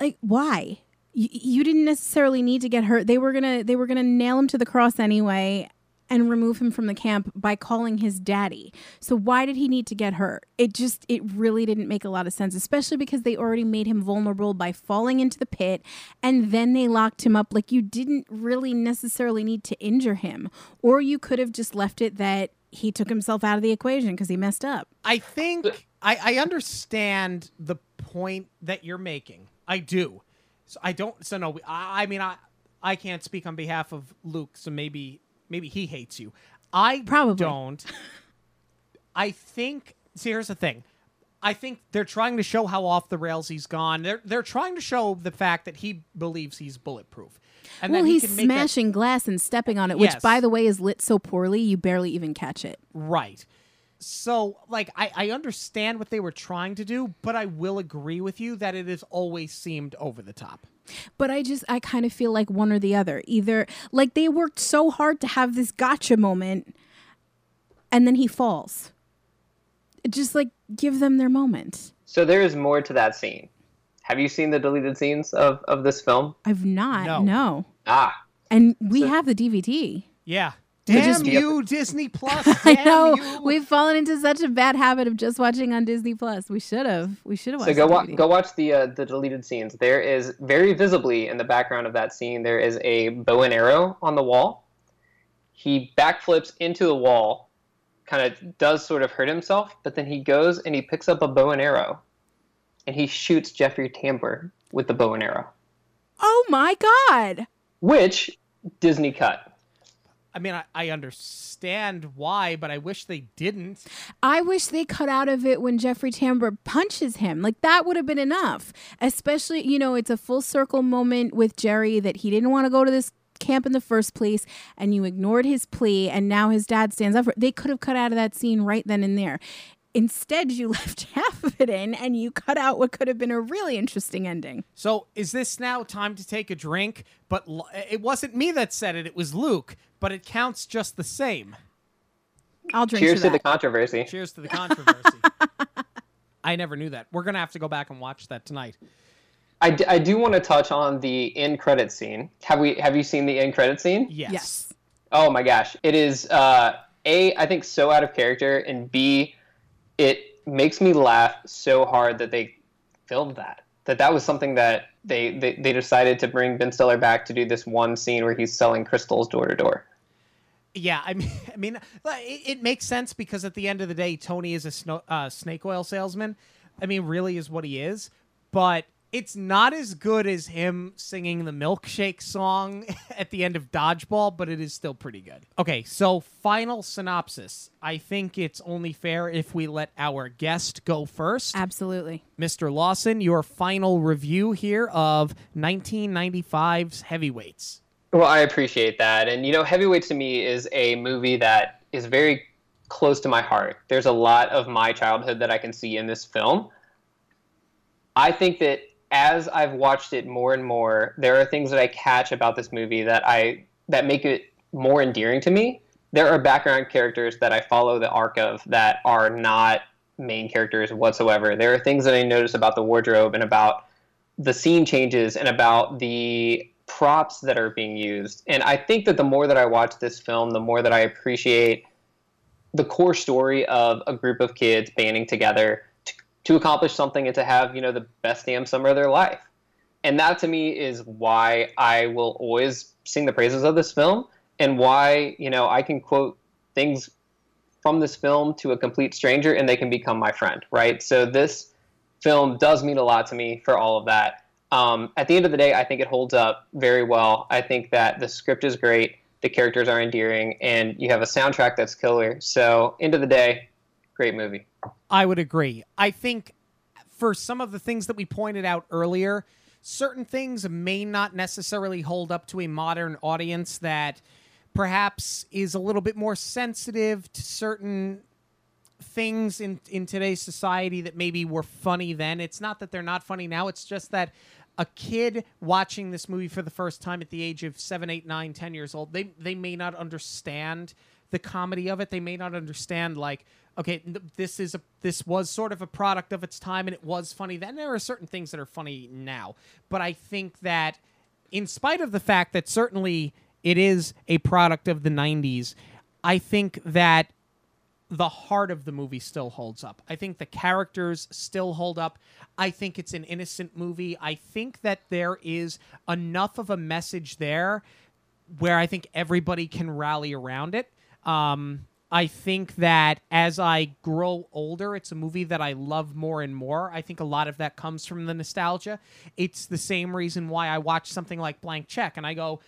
like why? You, you didn't necessarily need to get hurt. They were gonna they were gonna nail him to the cross anyway and remove him from the camp by calling his daddy so why did he need to get hurt it just it really didn't make a lot of sense especially because they already made him vulnerable by falling into the pit and then they locked him up like you didn't really necessarily need to injure him or you could have just left it that he took himself out of the equation because he messed up I think I, I understand the point that you're making. I do. So I don't. So no. I, I mean, I I can't speak on behalf of Luke. So maybe maybe he hates you. I Probably. don't. I think. See, here's the thing. I think they're trying to show how off the rails he's gone. They're they're trying to show the fact that he believes he's bulletproof. And well he he's can make that- smashing glass and stepping on it which Yes. by the way is lit so poorly you barely even catch it Right. So, like, I, I understand what they were trying to do, but I will agree with you that it has always seemed over the top. But I just, I kind of feel like one or the other. Either, like, they worked so hard to have this gotcha moment, and then he falls. Just like give them their moment. So there is more to that scene. Have you seen the deleted scenes of, of this film? I've not, No. no. Ah, And we So- have the DVD. Yeah. Damn you, Disney Plus. I know you. we've fallen into such a bad habit of just watching on Disney Plus. We should have. We should have watched. so go the wa- DVD. go watch the uh, the deleted scenes. There is very visibly in the background of that scene. There is a bow and arrow on the wall. He backflips into the wall, kind of does sort of hurt himself, but then he goes and he picks up a bow and arrow, and he shoots Jeffrey Tambor with the bow and arrow, Oh my god! which Disney cut. I mean, I, I understand why, but I wish they didn't. I wish they cut out of it when Jeffrey Tambor punches him. Like that would have been enough. Especially, you know, it's a full circle moment with Gerry that he didn't want to go to this camp in the first place and you ignored his plea and now his dad stands up for They could have cut out of that scene right then and there. Instead, you left half of it in and you cut out what could have been a really interesting ending. So, is this now time to take a drink? But it wasn't me that said it, it was Luke, but it counts just the same. I'll drink Cheers to to the controversy. Cheers to the controversy. I never knew that. We're going to have to go back and watch that tonight. I, d- I do want to touch on the end credit scene. Have we have you seen the end credit scene? Yes. Yes. Oh my gosh, it is uh, a I think so out of character, and b it makes me laugh so hard that they filmed that. That that was something that they, they they decided to bring Ben Stiller back to do this one scene where he's selling crystals door to door. Yeah, I mean, I mean, it, it makes sense because at the end of the day, Tony is a uh, snake oil salesman. I mean, really is what he is. But it's not as good as him singing the milkshake song at the end of Dodgeball, but it is still pretty good. Okay, so final synopsis. I think it's only fair if we let our guest go first. Absolutely. Mr. Lawson, your final review here of 1995's Heavyweights. Well, I appreciate that. And, you know, Heavyweights to me is a movie that is very close to my heart. There's a lot of my childhood that I can see in this film. I think that as I've watched it more and more, there are things that I catch about this movie that I that make it more endearing to me. There are background characters that I follow the arc of that are not main characters whatsoever. There are things that I notice about the wardrobe and about the scene changes and about the props that are being used. And I think that the more that I watch this film, the more that I appreciate the core story of a group of kids banding together to, accomplish something and to have, you know, the best damn summer of their life. And that to me is why I will always sing the praises of this film and why, you know, I can quote things from this film to a complete stranger and they can become my friend, right? So this film does mean a lot to me for all of that. Um, at the end of the day, I think it holds up very well. I think that the script is great, the characters are endearing, and you have a soundtrack that's killer. So, end of the day, great movie. I would agree. I think for some of the things that we pointed out earlier, certain things may not necessarily hold up to a modern audience that perhaps is a little bit more sensitive to certain things in in today's society that maybe were funny then. It's not that they're not funny now. It's just that a kid watching this movie for the first time at the age of seven, eight, nine, ten years old, they they may not understand the comedy of it. They may not understand like, okay, this is a this was sort of a product of its time and it was funny then. There are certain things that are funny now, but I think that in spite of the fact that certainly it is a product of the 90s, I think that the heart of the movie still holds up. I think the characters still hold up. I think it's an innocent movie. I think that there is enough of a message there where I think everybody can rally around it. Um, I think that as I grow older, it's a movie that I love more and more. I think a lot of that comes from the nostalgia. It's the same reason why I watch something like Blank Check and I go,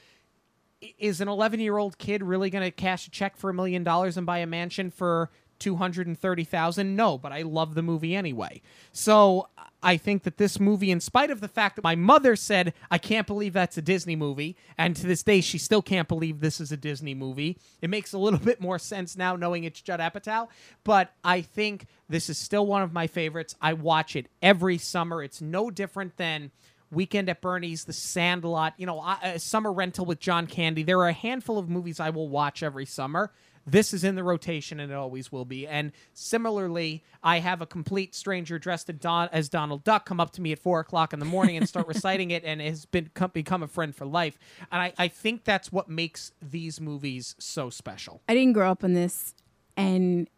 is an 11 year old kid really going to cash a check for a million dollars and buy a mansion for 230,000 no but I love the movie anyway. So I think that this movie in spite of the fact that my mother said I can't believe that's a Disney movie and to this day she still can't believe this is a Disney movie. It makes a little bit more sense now knowing it's Judd Apatow but I think this is still one of my favorites. I watch it every summer. It's no different than Weekend at Bernie's, The Sandlot, you know, uh, Summer Rental with John Candy. There are a handful of movies I will watch every summer. This is in the rotation, and it always will be. And similarly, I have a complete stranger dressed as, Don- as Donald Duck come up to me at four o'clock in the morning and start reciting it, and it has been come- become a friend for life. And I, I think that's what makes these movies so special. I didn't grow up on this, and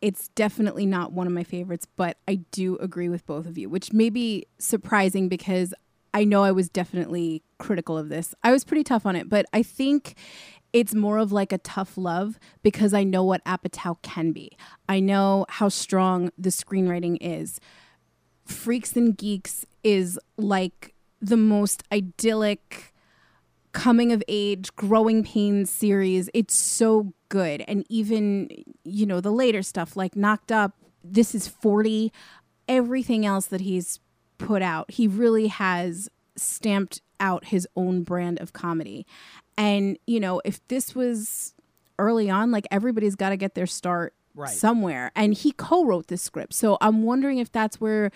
it's definitely not one of my favorites, but I do agree with both of you, which may be surprising because I know I was definitely critical of this. I was pretty tough on it, but I think it's more of like a tough love because I know what Apatow can be. I know how strong the screenwriting is. Freaks and Geeks is like the most idyllic coming of age, growing pains series. It's so good. And even, you know, the later stuff like Knocked Up, This is 40, everything else that he's put out, he really has stamped out his own brand of comedy. And, you know, if this was early on, like everybody's got to get their start Right. somewhere. And he co wrote the script. So I'm wondering if that's where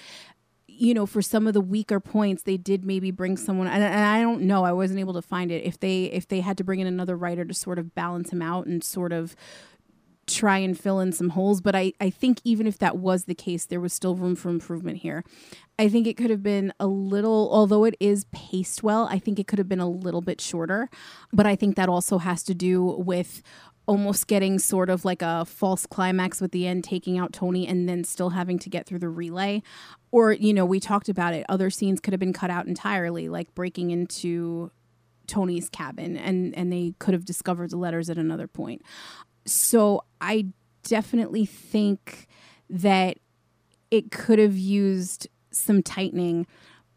you know, for some of the weaker points, they did maybe bring someone, and, and I don't know, I wasn't able to find it. If they if they had to bring in another writer to sort of balance him out and sort of try and fill in some holes, but I I think even if that was the case, there was still room for improvement here. I think it could have been a little, although it is paced well, I think it could have been a little bit shorter. But I think that also has to do with almost getting sort of like a false climax with the end taking out Tony and then still having to get through the relay. Or, you know, we talked about it. Other scenes could have been cut out entirely, like breaking into Tony's cabin and and they could have discovered the letters at another point. So I definitely think that it could have used some tightening,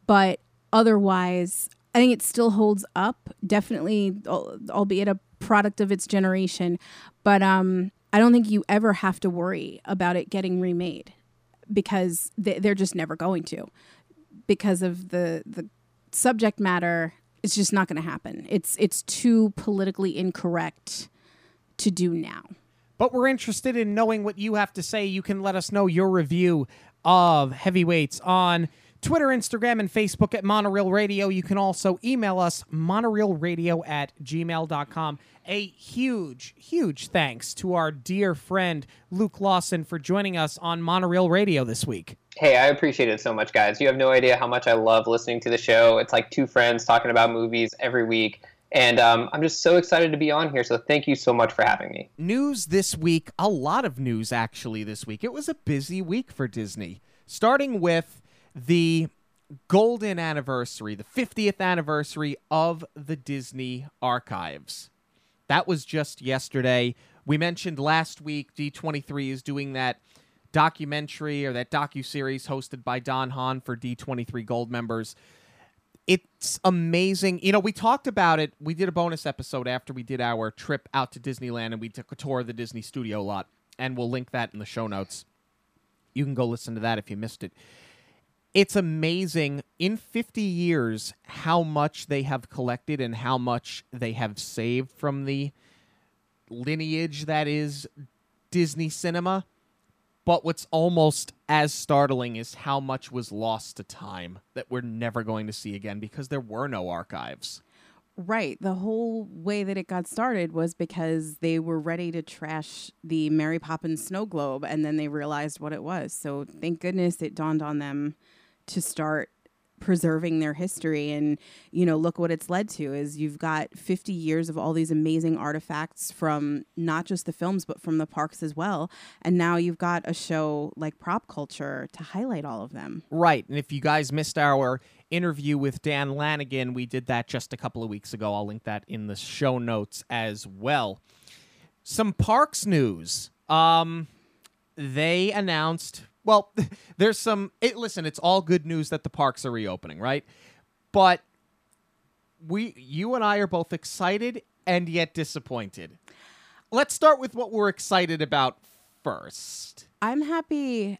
but otherwise I think it still holds up. Definitely, albeit a product of its generation, but um, I don't think you ever have to worry about it getting remade because they, they're just never going to because of the the subject matter. It's just not going to happen. It's it's too politically incorrect to do now. But we're interested in knowing what you have to say. You can let us know your review of Heavyweights on Twitter, Instagram, and Facebook at Monorail Radio. You can also email us, monorailradio at gmail.com. A huge, huge thanks to our dear friend Luke Lawson for joining us on Monorail Radio this week. Hey, I appreciate it so much, guys. You have no idea how much I love listening to the show. It's like two friends talking about movies every week. And um, I'm just so excited to be on here. So thank you so much for having me. News this week, a lot of news actually this week. It was a busy week for Disney, starting with the golden anniversary, the 50th anniversary of the Disney archives. That was just yesterday. We mentioned last week D23 is doing that documentary or that docu-series hosted by Don Hahn for D23 Gold members. It's amazing. You know, we talked about it. We did a bonus episode after we did our trip out to Disneyland and we took a tour of the Disney studio lot and we'll link that in the show notes. You can go listen to that if you missed it it's amazing in 50 years how much they have collected and how much they have saved from the lineage that is Disney cinema. But what's almost as startling is how much was lost to time that we're never going to see again because there were no archives. Right. The whole way that it got started was because they were ready to trash the Mary Poppins snow globe and then they realized what it was. So thank goodness it dawned on them to start preserving their history and you know look what it's led to is you've got 50 years of all these amazing artifacts from not just the films but from the parks as well and now you've got a show like prop culture to highlight all of them Right. And if you guys missed our interview with Dan Lanigan, we did that just a couple of weeks ago. I'll link that in the show notes as well. Some parks news. Um they announced well, there's some it, listen, it's all good news that the parks are reopening, right? But we you and I are both excited and yet disappointed. Let's start with what we're excited about first. I'm happy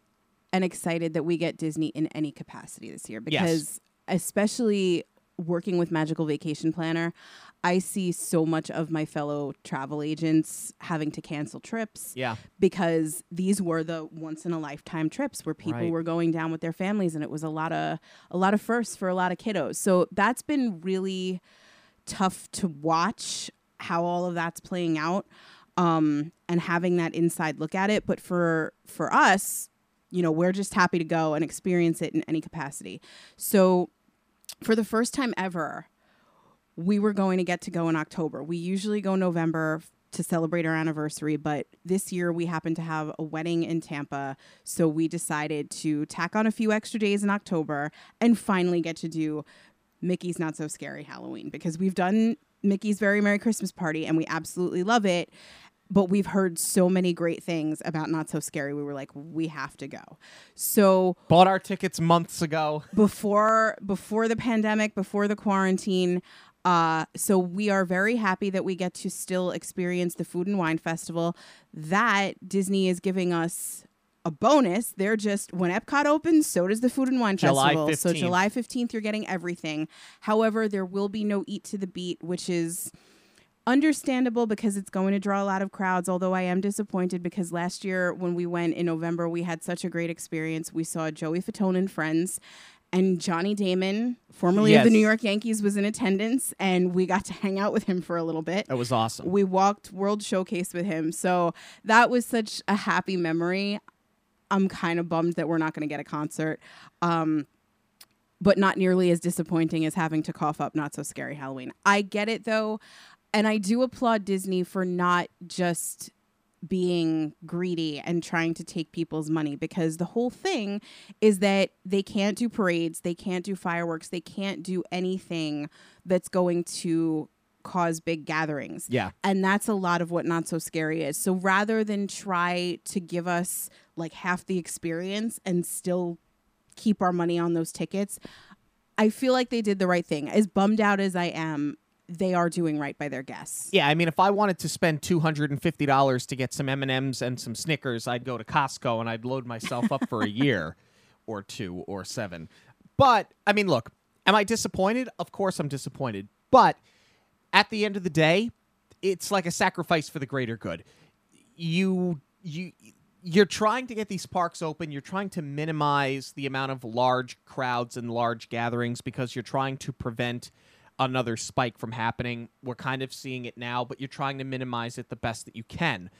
and excited that we get Disney in any capacity this year Yes. because, especially working with Magical Vacation Planner, I see so much of my fellow travel agents having to cancel trips Yeah. because these were the once in a lifetime trips where people Right. were going down with their families and it was a lot of a lot of firsts for a lot of kiddos. So that's been really tough to watch how all of that's playing out um, and having that inside look at it. But for for us, you know, we're just happy to go and experience it in any capacity. So for the first time ever, we were going to get to go in October. We usually go November to celebrate our anniversary, but this year we happened to have a wedding in Tampa, so we decided to tack on a few extra days in October and finally get to do Mickey's Not So Scary Halloween because we've done Mickey's Very Merry Christmas Party and we absolutely love it. But we've heard so many great things about Not So Scary. We were like, we have to go. So Bought our tickets months ago. before before the pandemic, before the quarantine, Uh, so we are very happy that we get to still experience the Food and Wine Festival. That Disney is giving us a bonus. They're just when Epcot opens, so does the Food and Wine July Festival. So July 15th, you're getting everything. However, there will be no Eat to the Beat, which is understandable because it's going to draw a lot of crowds. Although I am disappointed because last year when we went in November, we had such a great experience. We saw Joey Fatone and friends. And Johnny Damon, formerly of the New York Yankees, was in attendance, and we got to hang out with him for a little bit. That was awesome. We walked World Showcase with him. So that was such a happy memory. I'm kind of bummed that we're not going to get a concert. Um, but not nearly as disappointing as having to cough up Not So Scary Halloween. I get it though. And I do applaud Disney for not just being greedy and trying to take people's money because the whole thing is that they can't do parades, they can't do fireworks, they can't do anything that's going to cause big gatherings. Yeah. And that's a lot of what Not So Scary is. So rather than try to give us like half the experience and still keep our money on those tickets, I feel like they did the right thing. As bummed out as I am, they are doing right by their guests. Yeah, I mean, if I wanted to spend two hundred and fifty dollars to get some M and M's and some Snickers, I'd go to Costco and I'd load myself up for a year, or two, or seven. But I mean, look, am I disappointed? Of course, I'm disappointed. But at the end of the day, it's like a sacrifice for the greater good. You you you're trying to get these parks open. You're trying to minimize the amount of large crowds and large gatherings because you're trying to prevent another spike from happening. We're kind of seeing it now, but you're trying to minimize it the best that you can.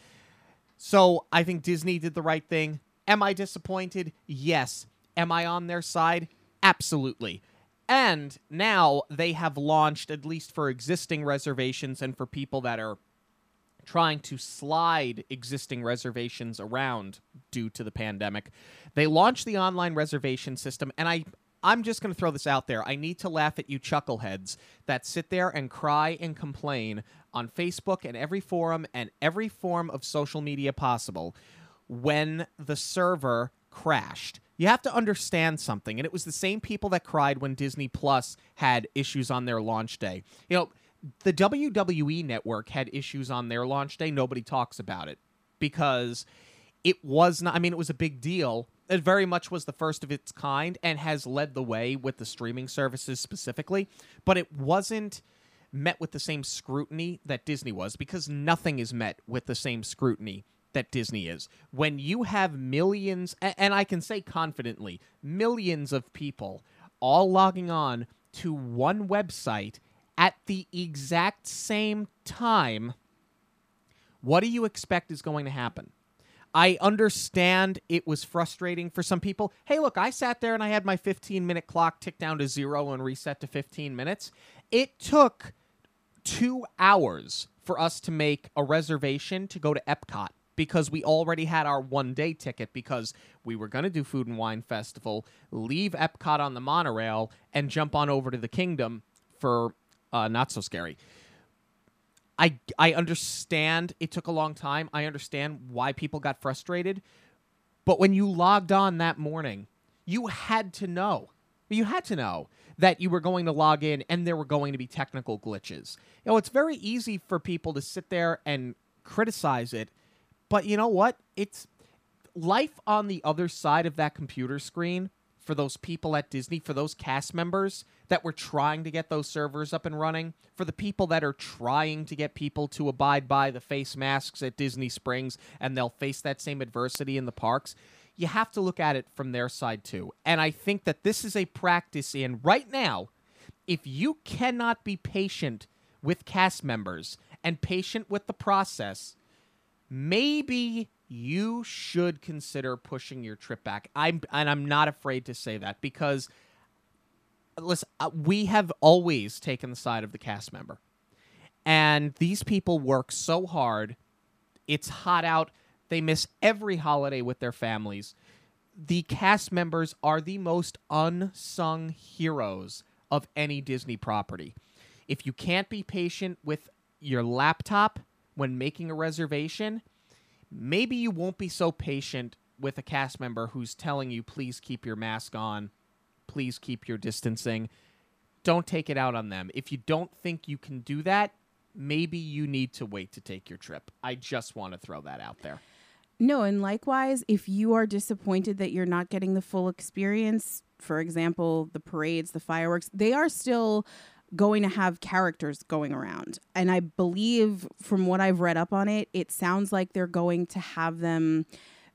So I think Disney did the right thing. Am I disappointed? Yes. Am I on their side? Absolutely. And now they have launched, at least for existing reservations and for people that are trying to slide existing reservations around due to the pandemic. They launched the online reservation system, and I. I'm just going to throw this out there. I need to laugh at you chuckleheads that sit there and cry and complain on Facebook and every forum and every form of social media possible when the server crashed. You have to understand something, and it was the same people that cried when Disney Plus had issues on their launch day. You know, the WWE network had issues on their launch day. Nobody talks about it because it was not, I mean, it was a big deal. It very much was the first of its kind and has led the way with the streaming services specifically, but it wasn't met with the same scrutiny that Disney was because nothing is met with the same scrutiny that Disney is. When you have millions, and I can say confidently, millions of people all logging on to one website at the exact same time, what do you expect is going to happen? I understand it was frustrating for some people. Hey, look, I sat there and I had my 15 minute clock tick down to zero and reset to 15 minutes. It took two hours for us to make a reservation to go to Epcot because we already had our one day ticket because we were going to do Food and Wine Festival, leave Epcot on the monorail, and jump on over to the Kingdom for uh, Not So Scary. I I understand it took a long time. I understand why people got frustrated. But when you logged on that morning, you had to know. You had to know that you were going to log in and there were going to be technical glitches. You know, it's very easy for people to sit there and criticize it, but you know what? It's life on the other side of that computer screen for those people at Disney, for those cast members that were trying to get those servers up and running, for the people that are trying to get people to abide by the face masks at Disney Springs and they'll face that same adversity in the parks. You have to look at it from their side too. And I think that this is a practice in right now. If you cannot be patient with cast members and patient with the process, maybe you should consider pushing your trip back. I'm and I'm not afraid to say that because listen, uh, we have always taken the side of the cast member. And these people work so hard. It's hot out. They miss every holiday with their families. The cast members are the most unsung heroes of any Disney property. If you can't be patient with your laptop when making a reservation, maybe you won't be so patient with a cast member who's telling you, please keep your mask on, please keep your distancing. don't take it out on them. If you don't think you can do that, maybe you need to wait to take your trip. I just want to throw that out there. No, and likewise, if you are disappointed that you're not getting the full experience, for example, the parades, the fireworks, they are still going to have characters going around. And I believe from what I've read up on it, it sounds like they're going to have them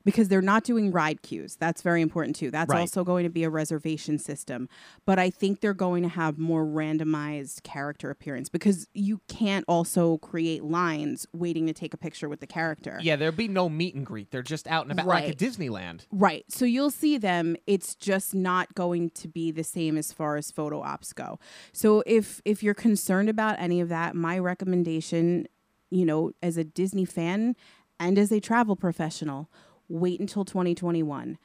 because they're not doing ride queues. That's very important too. That's Right. also going to be a reservation system. But I think they're going to have more randomized character appearance because you can't also create lines waiting to take a picture with the character. Yeah, there'll be no meet and greet. They're just out and about like Right. at Disneyland. Right. So you'll see them. It's just not going to be the same as far as photo ops go. So if if you're concerned about any of that, my recommendation, you know, as a Disney fan and as a travel professional, wait until 2021.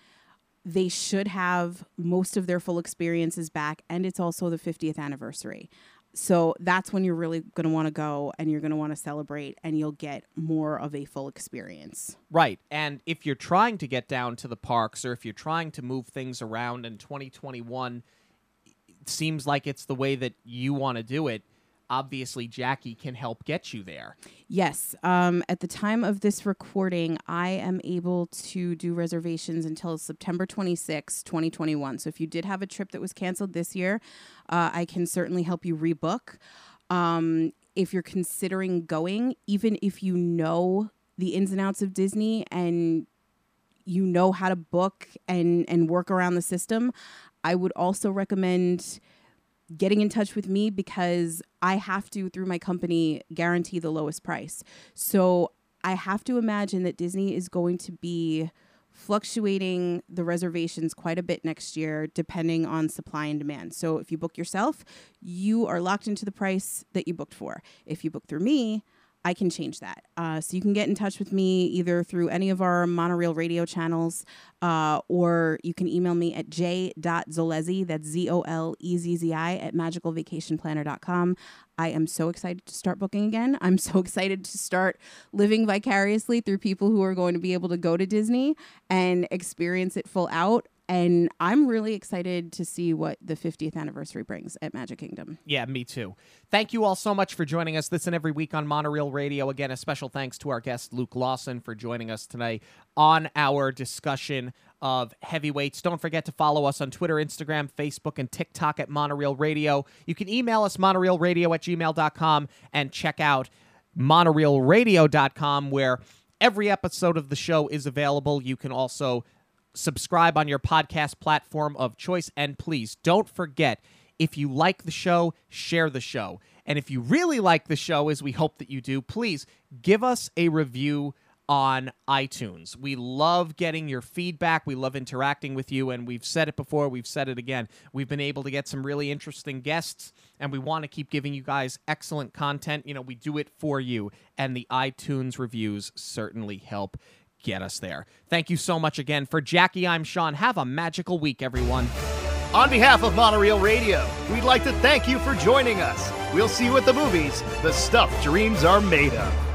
They should have most of their full experiences back and it's also the 50th anniversary. So that's when you're really going to want to go and you're going to want to celebrate and you'll get more of a full experience. Right. And if you're trying to get down to the parks or if you're trying to move things around in 2021, it seems like it's the way that you want to do it. Obviously, Jackie can help get you there. Yes. Um, at the time of this recording, I am able to do reservations until September 26, 2021. So if you did have a trip that was canceled this year, uh, I can certainly help you rebook. Um, if you're considering going, even if you know the ins and outs of Disney and you know how to book and and work around the system, I would also recommend getting in touch with me because I have to through my company guarantee the lowest price. So I have to imagine that Disney is going to be fluctuating the reservations quite a bit next year depending on supply and demand. So if you book yourself, you are locked into the price that you booked for. If you book through me, I can change that. Uh, so you can get in touch with me either through any of our monorail radio channels uh, or you can email me at j.zolezzi, that's Z O L E Z Z I, at magicalvacationplanner.com. I am so excited to start booking again. I'm so excited to start living vicariously through people who are going to be able to go to Disney and experience it full out. And I'm really excited to see what the 50th anniversary brings at Magic Kingdom. Yeah, me too. Thank you all so much for joining us this and every week on Monorail Radio. Again, a special thanks to our guest, Luke Lawson, for joining us tonight on our discussion of heavyweights. Don't forget to follow us on Twitter, Instagram, Facebook, and TikTok at Monorail Radio. You can email us, monorailradio at gmail.com, and check out monorailradio.com, where every episode of the show is available. You can also subscribe on your podcast platform of choice. And please don't forget if you like the show, share the show. And if you really like the show, as we hope that you do, please give us a review on iTunes. We love getting your feedback. We love interacting with you. And we've said it before, we've said it again. We've been able to get some really interesting guests, and we want to keep giving you guys excellent content. You know, we do it for you, and the iTunes reviews certainly help get us there. Thank you so much again. For Jackie, I'm Sean. Have a magical week, everyone. On behalf of Monorail Radio, we'd like to thank you for joining us. We'll see you at the movies, the stuff dreams are made of.